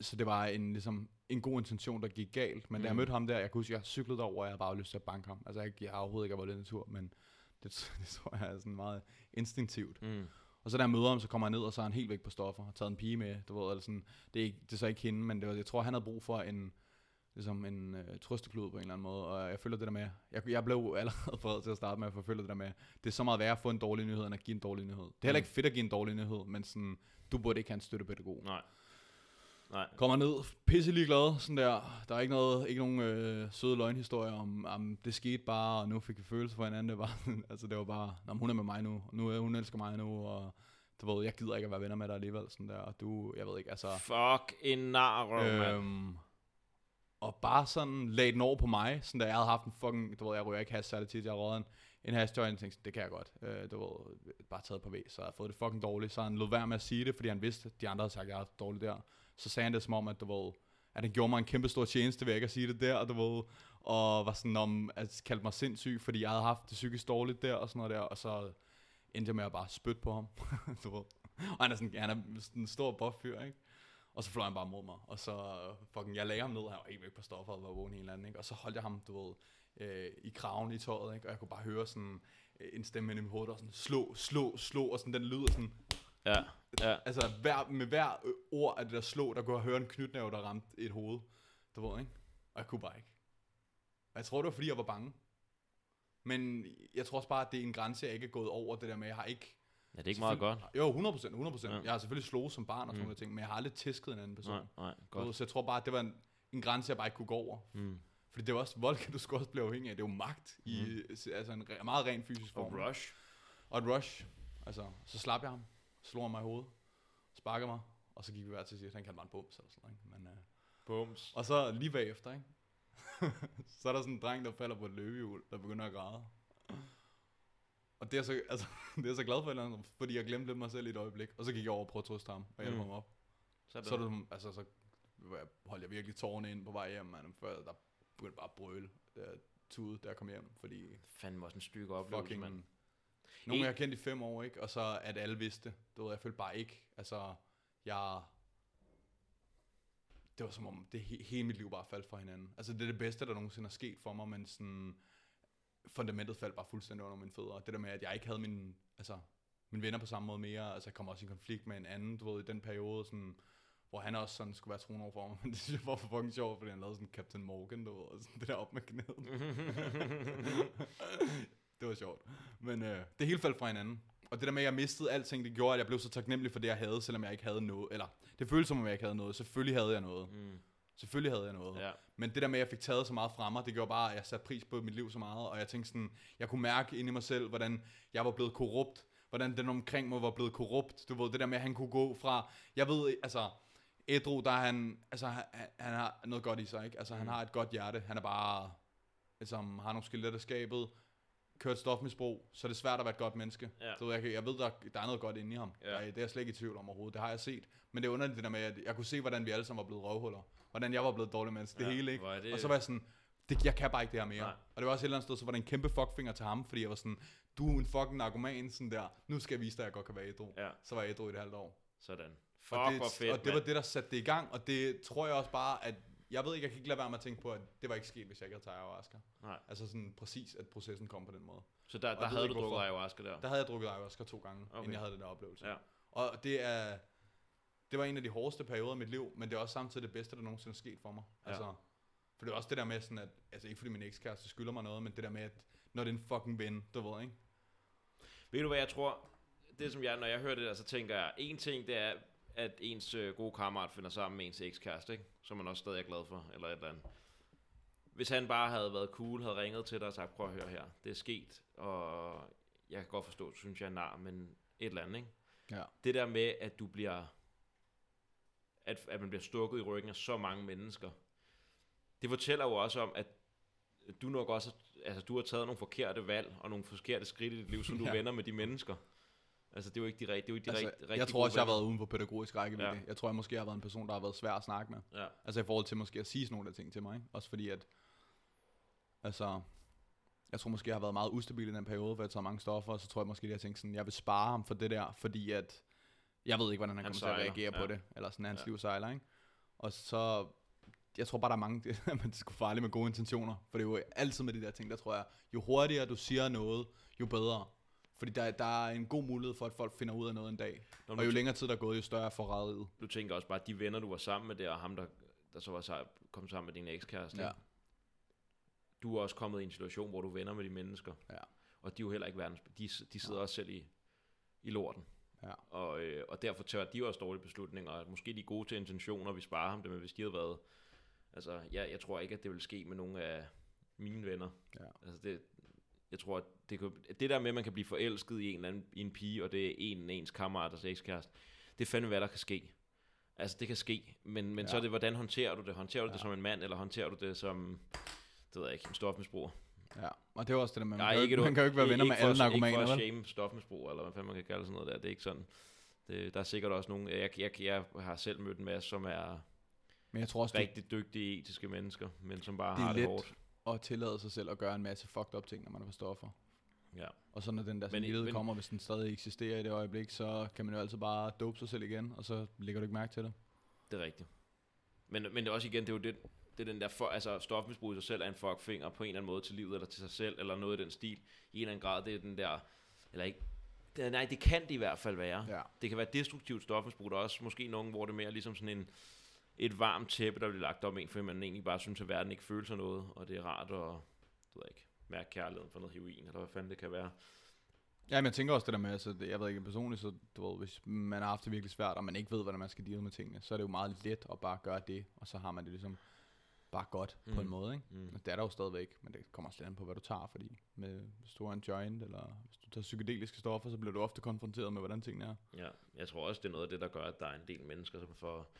Så det var en, ligesom, en god intention, der gik galt. Men mm. da jeg Mm. mødte ham der, jeg kunne huske, jeg cyklede derover, og jeg havde bare lyst til at banke ham. Altså, jeg, jeg har overhovedet ikke været lidt tur, men det, det tror jeg er sådan meget instinktivt. Mm. Og så jeg møder ham, så kommer jeg ned, og så er han helt væk på stoffer, og taget en pige med, du ved, eller sådan, det er, ikke, det er så ikke hende, men det var, jeg tror, han havde brug for en, ligesom en øh, trøsteklud på en eller anden måde, og jeg føler det der med, jeg, jeg blev allerede vred til at starte med, for jeg føler det der med, det er så meget værre at få en dårlig nyhed, end at give en dårlig nyhed. Det er heller Mm. ikke fedt at give en dårlig nyhed, men sådan, du burde ikke have en støttepædagog. Nej. Nej. Kommer ned, pisselig glad, sådan der. Der er ikke, noget, ikke nogen øh, søde løgnhistorier om, om, det skete bare, og nu fik vi følelser for hinanden. Det var, altså det var bare, Nå, hun er med mig nu, og nu hun elsker mig nu, og du ved, jeg gider ikke at være venner med dig alligevel, sådan der, og du, jeg ved ikke, altså... Fuck en mand. Øhm, og bare sådan lagde den over på mig, sådan da jeg havde haft en fucking, du ved, jeg ryger ikke hash særlig tit, jeg røget en, en hash joint, tænkte, det kan jeg godt, øh, du ved, bare taget på væg, så jeg havde fået det fucking dårligt, så han lod være med at sige det, fordi han vidste, at de andre havde sagt, at jeg havde dårligt der, så sagde han det som om, at du ved, at han gjorde mig en kæmpe stor tjeneste ved ikke at sige det der, du ved, og var sådan om, at kaldte mig sindssyg, fordi jeg havde haft det psykisk dårligt der, og sådan noget der, og så endte jeg med at bare spytte på ham, du ved. Og han er sådan, han er sådan en stor buff fyr, ikke? Og så fløj han bare mod mig, og så øh, fucking, jeg lagde ham ned, han var helt væk på stoffer, og var vågen helt anden, ikke? Og så holdt jeg ham, du ved, øh, i kraven i tøjet, ikke? Og jeg kunne bare høre sådan øh, en stemme ind i mit hoved, der sådan, slå, slå, slå, og sådan den lyder sådan, Ja. Ja. altså hver, med hver ord af det der slå, der kunne jeg høre en knytnæve, der ramte et hoved, du ved, ikke? Og jeg kunne bare ikke. Og jeg tror, det var fordi, jeg var bange. Men jeg tror også bare, at det er en grænse, jeg ikke er gået over, det der med, jeg har ikke... Ja, det er ikke meget godt. Jo, 100%, 100%. Ja. Jeg har selvfølgelig slået som barn og sådan Mm. noget ting, men jeg har aldrig tæsket en anden person. Nej, nej, godt. Så jeg tror bare, at det var en, en grænse, jeg bare ikke kunne gå over. Mm. Fordi det er også, vold du sgu også blive afhængig af. Det er jo magt i altså en re- meget ren fysisk form. Og rush. Og et rush. Altså, så slap jeg ham, slog han mig i hovedet, sparkede mig, og så gik vi hver til sidst. Han kaldte mig en bums eller sådan noget. Men, øh, Bums. og så lige bagefter, ikke? så er der sådan en dreng, der falder på et løbehjul, der begynder at græde. Og det er, så, altså, det er så glad for, eller fordi jeg glemte lidt mig selv i et øjeblik. Og så gik jeg over og prøvede at trøste ham og hjælpe Mm. ham op. Så det, Så, det, altså, så holdt jeg virkelig tårerne ind på vej hjem, man, før der begyndte bare at brøle, der tude, da jeg kom hjem, fordi fandme også en stykke oplevelse, fucking... mand. Nogle En- jeg har kendt i fem år, ikke? Og så at alle vidste. Du ved, jeg følte bare ikke, altså, jeg... Det var som om, det he- hele mit liv bare faldt fra hinanden. Altså, det er det bedste, der nogensinde er sket for mig, men sådan... Fundamentet faldt bare fuldstændig under mine fødder. Det der med, at jeg ikke havde min, altså, mine venner på samme måde mere. Altså, jeg kom også i konflikt med en anden, du ved, i den periode, sådan, hvor han også sådan skulle være troende over for mig. Men det synes jeg var for fucking sjovt, fordi han lavede sådan Captain Morgan, du ved, og sådan det der op med knæet. det var sjovt. Men øh, det hele faldt fra hinanden. Og det der med, at jeg mistede alting, det gjorde, at jeg blev så taknemmelig for det, jeg havde, selvom jeg ikke havde noget. Eller, det føltes som om, jeg ikke havde noget. Selvfølgelig havde jeg noget. Mm. Selvfølgelig havde jeg noget. Ja. Men det der med, at jeg fik taget så meget fra mig, det gjorde bare, at jeg satte pris på mit liv så meget. Og jeg tænkte sådan, jeg kunne mærke inde i mig selv, hvordan jeg var blevet korrupt. Hvordan den omkring mig var blevet korrupt. Du ved, det der med, at han kunne gå fra... Jeg ved, altså... Edro, der er han... Altså, han, han har noget godt i sig, ikke? Altså, han Mm. har et godt hjerte. Han er bare... som har nogle skeletter skabet, kørt stofmisbrug, så er det svært at være et godt menneske. Ja. Så jeg, jeg ved, der, der er noget godt inde i ham. Ja. Ja. Det er jeg slet ikke i tvivl om overhovedet. Det har jeg set. Men det er underligt det der med, at jeg kunne se, hvordan vi alle sammen var blevet røvhuller. Hvordan jeg var blevet dårlig menneske. Det Ja, hele, ikke? det- Og så var jeg sådan, det, jeg kan bare ikke det her mere. Nej. Og det var også et eller andet sted, så var det en kæmpe fuckfinger til ham, fordi jeg var sådan, du er en fucking narkoman, sådan der. Nu skal jeg vise dig, at jeg godt kan være ædru. Ja. Så var jeg ædru i et halvt år. Sådan. Fuck, og det, hvor fedt, og det var det, der satte det i gang, og det tror jeg også bare, at jeg ved ikke, jeg kan ikke lade være med at tænke på, at det var ikke sket, hvis jeg ikke havde taget ayahuasca. Nej. Altså sådan præcis, at processen kom på den måde. Så der, der havde du ikke, drukket hvorfor. ayahuasca der? Der havde jeg drukket ayahuasca to gange, okay. inden jeg havde den der oplevelse. Ja. Og det er, det var en af de hårdeste perioder i mit liv, men det er også samtidig det bedste, der nogensinde er sket for mig. Ja. Altså, for det er også det der med sådan, at, altså ikke fordi min ekskæreste skylder mig noget, men det der med, at når det er en fucking ven, du ved, ikke? Ved du hvad jeg tror? Det som jeg, når jeg hører det der, så tænker jeg, en ting det er, at ens øh, gode kammerat finder sammen med ens ekskæreste, ikke? Som man også stadig er glad for, eller et eller andet. Hvis han bare havde været cool, havde ringet til dig og sagt, prøv at høre her, det er sket, og jeg kan godt forstå, du synes jeg er nar, men et eller andet, ikke? Ja. Det der med, at du bliver, at, at man bliver stukket i ryggen af så mange mennesker, det fortæller jo også om, at du nok også, altså du har taget nogle forkerte valg, og nogle forkerte skridt i dit liv, som du Ja. vender med de mennesker. Altså det er jo ikke de, det er jo ikke de Altså, rigt, rigtig jeg tror også, jeg har været uden for pædagogisk rækkevidde. Ja. Jeg tror, jeg måske har været en person, der har været svær at snakke med. Ja, Altså i forhold til måske at sige sådan nogle af ting til mig. Ikke? Også fordi at, altså, jeg tror måske, jeg har været meget ustabil i den periode, hvor jeg har taget mange stoffer, og så tror jeg måske, at jeg tænkte sådan, jeg vil spare ham for det der, fordi at, jeg ved ikke, hvordan han, Han kommer sejler, til at reagere ja. på det, eller sådan hans Ja. liv sejler, ikke? Og så, jeg tror bare, der er mange, men det er sgu farligt med gode intentioner, for det er jo altid med de der ting, der tror jeg, jo hurtigere du siger noget, jo bedre. Fordi der, der er en god mulighed for, at folk finder ud af noget en dag. Når Og jo længere tid der er gået, jo større er forræderiet. du tænker også bare, at de venner, du var sammen med der, og ham, der, der så var sej- kom sammen med din ekskæreste, Ja. du er også kommet i en situation, hvor du venner med de mennesker. Ja. Og de er jo heller ikke verdens... De, de sidder Nej. også selv i, i lorten. Ja. Og, øh, og derfor tør de også dårlige beslutninger. Og måske de er gode til intentioner, vi sparer ham det, men hvis de havde været... Altså, jeg, jeg tror ikke, at det vil ske med nogle af mine venner. Ja. Altså, det, jeg tror, at det, kan, det der med, at man kan blive forelsket i en, eller anden, i en pige, og det er en ens kammeraters ekskæreste, det er fandme, hvad der kan ske. Altså, det kan ske, men, men ja. så er det, hvordan håndterer du det? Håndterer du ja. det som en mand, eller håndterer du det som, det ved jeg ikke, en stofmisbruger? Ja, og det er også det der med, man, Nej, kan, ikke, man kan jo ikke være venner med alle narkomaner, Ikke for at shame stofmisbrug, eller hvad fanden man kan kalde sådan noget der. Det er ikke sådan. Det, der er sikkert også nogen, jeg, jeg, jeg har selv mødt en masse, som er Men jeg tror også, det rigtig dygtige etiske mennesker, men som bare Det har det let. hårdt. er at tillade sig selv at gøre en masse fucked up ting, når man er på stoffer. Ja. Og så når den der men- kommer, hvis den stadig eksisterer i det øjeblik, så kan man jo altid bare dope sig selv igen, og så lægger du ikke mærke til det. Det er rigtigt. Men, men det er også igen, det er jo det, det er den der, for, altså stofmisbrug i sig selv er en fuckfinger på en eller anden måde til livet, eller til sig selv, eller noget i den stil. I en eller anden grad, det er den der, eller ikke, det, nej, det kan det i hvert fald være. Ja. Det kan være destruktivt stofmisbrug. Der er også måske nogen, hvor det er mere ligesom sådan en, et varmt tæppe, der bliver lagt om en, fordi man egentlig bare synes, at verden ikke føler sig noget, og det er rart at, du ved ikke, mærke kærligheden for noget heroin, eller hvad fanden det kan være. Ja, men jeg tænker også det der med, altså, jeg ved ikke personligt, så du ved, hvis man har haft det virkelig svært, og man ikke ved, hvordan man skal deal med tingene, så er det jo meget let at bare gøre det, og så har man det ligesom bare godt mm. på en Mm. måde, ikke? Mm. Og det er der jo stadigvæk, men det kommer lidt an på, hvad du tager, fordi med, hvis du er en joint, eller hvis du tager psykedeliske stoffer, så bliver du ofte konfronteret med, hvordan tingene er. Ja, jeg tror også, det er noget af det, der gør, at der er en del mennesker, som får...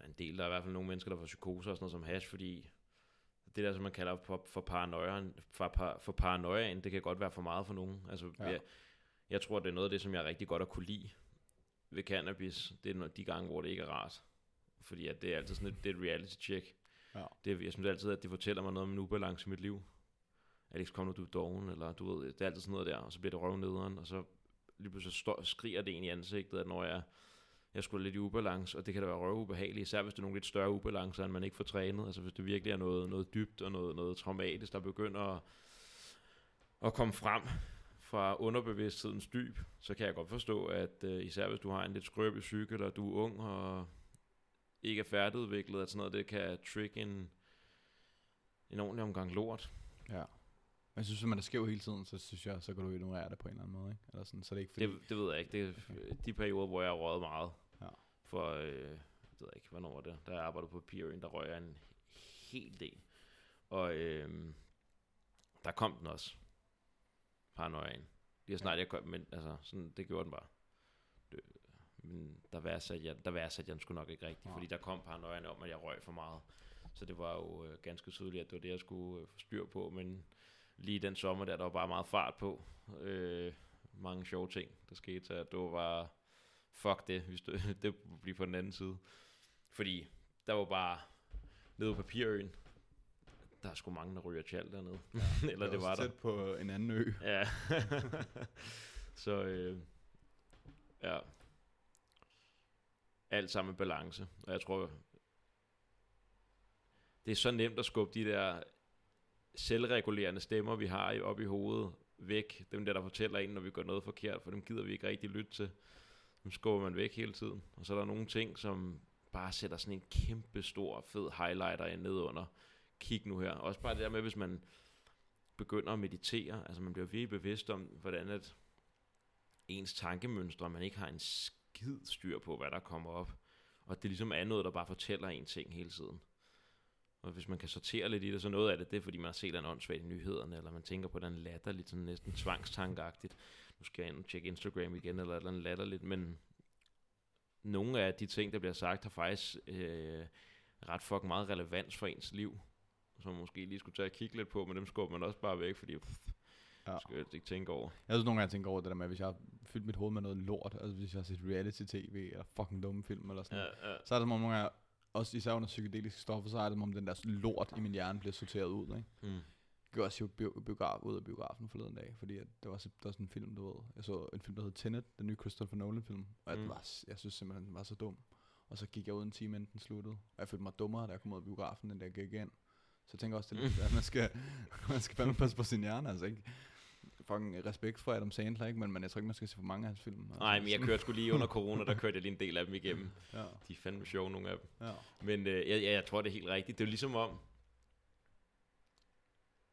Ja, en del, der er i hvert fald nogle mennesker, der får psykoser og sådan noget som hash, fordi det der, som man kalder for, for paranoia, for, par, for paranoiaen, det kan godt være for meget for nogen. Altså, ja. Jeg, jeg tror, det er noget af det, som jeg rigtig godt at kunne lide ved cannabis. Det er de gange, hvor det ikke er rart. Fordi at det er altid sådan et, det er et reality check. Ja. Det, er- jeg synes altid, at det fortæller mig noget om en ubalance i mit liv. Alex, kom nu, du er doven, eller du ved, det er altid sådan noget der, og så bliver det røvnederen, og så lige pludselig står, skriger det ind i ansigtet, at når jeg, jeg skulle lidt i ubalance, og det kan da være røvubehageligt, især hvis det er nogle lidt større ubalancer, end man ikke får trænet, altså hvis det virkelig er noget, noget dybt og noget, noget traumatisk, der begynder at, at komme frem fra underbevidsthedens dyb, så kan jeg godt forstå, at uh, især hvis du har en lidt skrøbelig psyke, eller du er ung og ikke er færdigudviklet, at sådan noget, det kan trigge en, en ordentlig omgang lort. Ja. Men jeg synes, hvis man er skæv hele tiden, så synes jeg, så kan du ignorere det på en eller anden måde, ikke? Eller sådan, så er det ikke fordi... Det, det ved jeg ikke. Det er de perioder, hvor jeg har røget meget. Ja. For, øh, det ved jeg ikke, hvornår var det? Da jeg arbejdede på Pirin, der røg jeg en hel del. Og øh, der kom den også. Paranoiaen. Lige snart jeg kom, men altså, sådan, det gjorde den bare. Det, men der værdsatte jeg, der værdsatte jeg den sgu nok ikke rigtigt, Nej. fordi der kom paranoiaen om, at jeg røg for meget. Så det var jo øh, ganske tydeligt, at det var det, jeg skulle øh, få styr på, men lige den sommer der, der var bare meget fart på. Øh, mange sjove ting, der skete, så det var bare, fuck det, hvis det, det blive på den anden side. Fordi der var bare, nede på papirøen, der er sgu mange, der ryger tjal dernede. Ja, Eller det, det var der. tæt på en anden ø. Ja. så øh, ja. Alt sammen balance. Og jeg tror, det er så nemt at skubbe de der selvregulerende stemmer, vi har op i hovedet, væk. Dem der, der fortæller en, når vi gør noget forkert, for dem gider vi ikke rigtig lytte til. Dem skubber man væk hele tiden. Og så er der nogle ting, som bare sætter sådan en kæmpe stor, fed highlighter ind ned under. Kig nu her. Også bare det der med, hvis man begynder at meditere, altså man bliver virkelig bevidst om, hvordan at ens tankemønstre, man ikke har en skid styr på, hvad der kommer op. Og det ligesom er noget, der bare fortæller en ting hele tiden. Og hvis man kan sortere lidt i det, så noget af det, det er, fordi man har set en åndssvagt i nyhederne, eller man tænker på den latterligt, sådan næsten tvangstankagtigt. Nu skal jeg ind og tjekke Instagram igen, eller eller andet latterligt, men nogle af de ting, der bliver sagt, har faktisk øh, ret fucking meget relevans for ens liv, som man måske lige skulle tage og kigge lidt på, men dem skubber man også bare væk, fordi pff, Ja. skal jeg ikke tænke over. Jeg synes nogle gange, jeg tænker over det der med, hvis jeg har fyldt mit hoved med noget lort, altså hvis jeg har set reality-tv, eller fucking dumme film, eller sådan Ja, ja. så er det som om nogle gange, også især under psykedeliske stoffer, så er det som om den der lort i min hjerne bliver sorteret ud, ikke? Mm. Gjorde også jo bio- biograf, ud af biografen forleden dag, fordi at det var, så, der var sådan en film, du ved. Jeg så en film, der hed Tenet, den nye Christopher Nolan-film, og Mm. mm. var, jeg synes simpelthen, den var så dum. Og så gik jeg ud en time, inden den sluttede, og jeg følte mig dummere, da jeg kom ud af biografen, end da jeg gik ind. Så jeg tænker også, det er lidt, at man skal, man skal fandme passe på sin hjerne, altså ikke? Fucking respekt for Adam Sandler, ikke? Men, men jeg tror ikke, man skal se for mange af hans film. Altså, Nej, men jeg kørte sgu lige under corona, der kørte jeg lige en del af dem igennem. Ja, De er fandme sjove, nogle af dem. ja. Men øh, jeg, jeg, jeg tror, det er helt rigtigt. Det er jo ligesom om...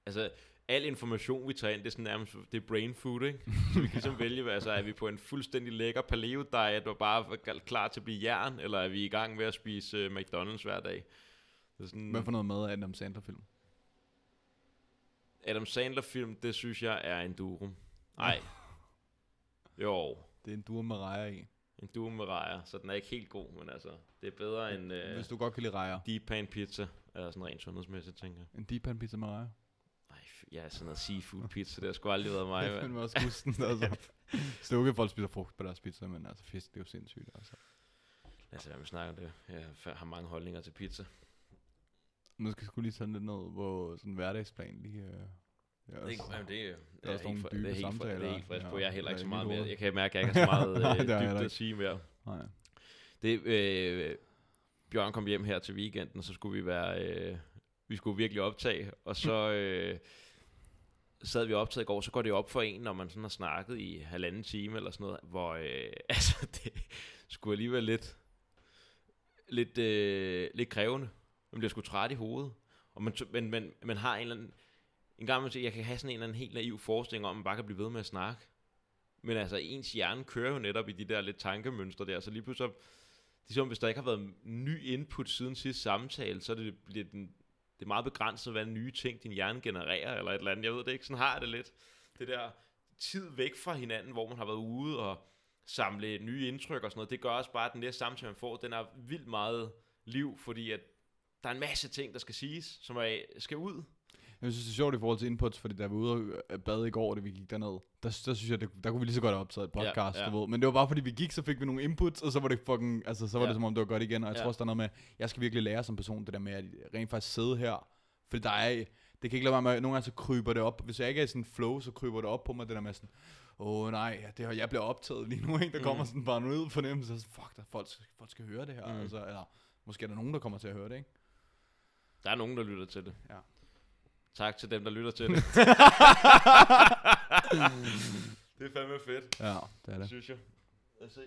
Altså, al information, vi tager ind, det er sådan nærmest, det er brain food, ikke? Så vi kan ligesom vælge, altså er vi på en fuldstændig lækker paleo diet, og bare er klar til at blive jern, eller er vi i gang med at spise uh, McDonald's hver dag? Det er sådan, Hvad for noget med af Adam Sandler-film? Adam Sandler-film, det synes jeg er en durum. Nej. Jo, Det er en duo med rejer i. en durum med rejer, så den er ikke helt god, men altså, det er bedre end uh, Hvis du godt kan lide rejer. deep pan pizza, eller sådan rent sundhedsmæssigt, tænker jeg. En deep pan pizza med rejer. Ja, sådan noget seafood pizza, det har sgu aldrig været mig. Jeg mand. finder også gusten, altså. Det er at folk spiser frugt på deres pizza, men altså fisk, det er jo sindssygt, altså. Lad os lade mig snakke om det. Jeg har mange holdninger til pizza. Nu skal jeg lige tage lidt ned, hvor sådan hverdagsplan lige... Øh, Det, er- jamen, det, er- der er sådan helt det er helt, det er helt frisk på. Ja, Jeg er heller ikke så er meget mere. Jeg kan mærke, at jeg ikke har så meget øh, det ikke. at sige mere. Nej. Det, øh, Bjørn kom hjem her til weekenden, og så skulle vi være... Øh, vi skulle virkelig optage, og så... Øh, sad vi optaget i går, så går det op for en, når man sådan har snakket i halvanden time eller sådan noget, hvor øh, altså, det skulle alligevel lidt, lidt, øh, lidt krævende. Man bliver sgu træt i hovedet. Og man, men, men, man har en eller anden, en gang man siger, jeg kan have sådan en eller anden helt naiv forestilling om, at man bare kan blive ved med at snakke. Men altså, ens hjerne kører jo netop i de der lidt tankemønstre der, så lige pludselig, så- ligesom hvis der ikke har været ny input siden sidste samtale, så er det, bliver den, det er meget begrænset, hvad nye ting din hjerne genererer, eller et eller andet. Jeg ved det ikke, sådan har jeg det lidt. Det der tid væk fra hinanden, hvor man har været ude og samle nye indtryk og sådan noget, det gør også bare, at den næste samtale, man får, den er vildt meget liv, fordi at der er en masse ting, der skal siges, som er, skal ud. Jeg synes, det er sjovt i forhold til inputs, fordi da vi var ude og bade i går, da vi gik derned, der, der synes jeg, det, der kunne vi lige så godt have optaget et podcast, Ja, ja, du ved. Men det var bare fordi, vi gik, så fik vi nogle inputs, og så var det fucking, altså så var Ja. det som om, det var godt igen. Og jeg Ja. tror også, der er noget med, jeg skal virkelig lære som person, det der med at rent faktisk sidde her. Fordi der er, det kan ikke lade være med, nogle gange så kryber det op. Hvis jeg ikke er i sådan en flow, så kryber det op på mig, det der med sådan, åh oh, nej, det her, jeg bliver optaget lige nu, ikke? Der kommer Mm. sådan bare ud fornemmelse, så fuck, der, folk, folk skal høre det her, mm. altså, eller måske er der nogen, der kommer til at høre det, ikke? Der er nogen, der lytter til det. Ja. Tak til dem, der lytter til det. det er fandme fedt, Ja, det er det. synes jeg. Lad os se.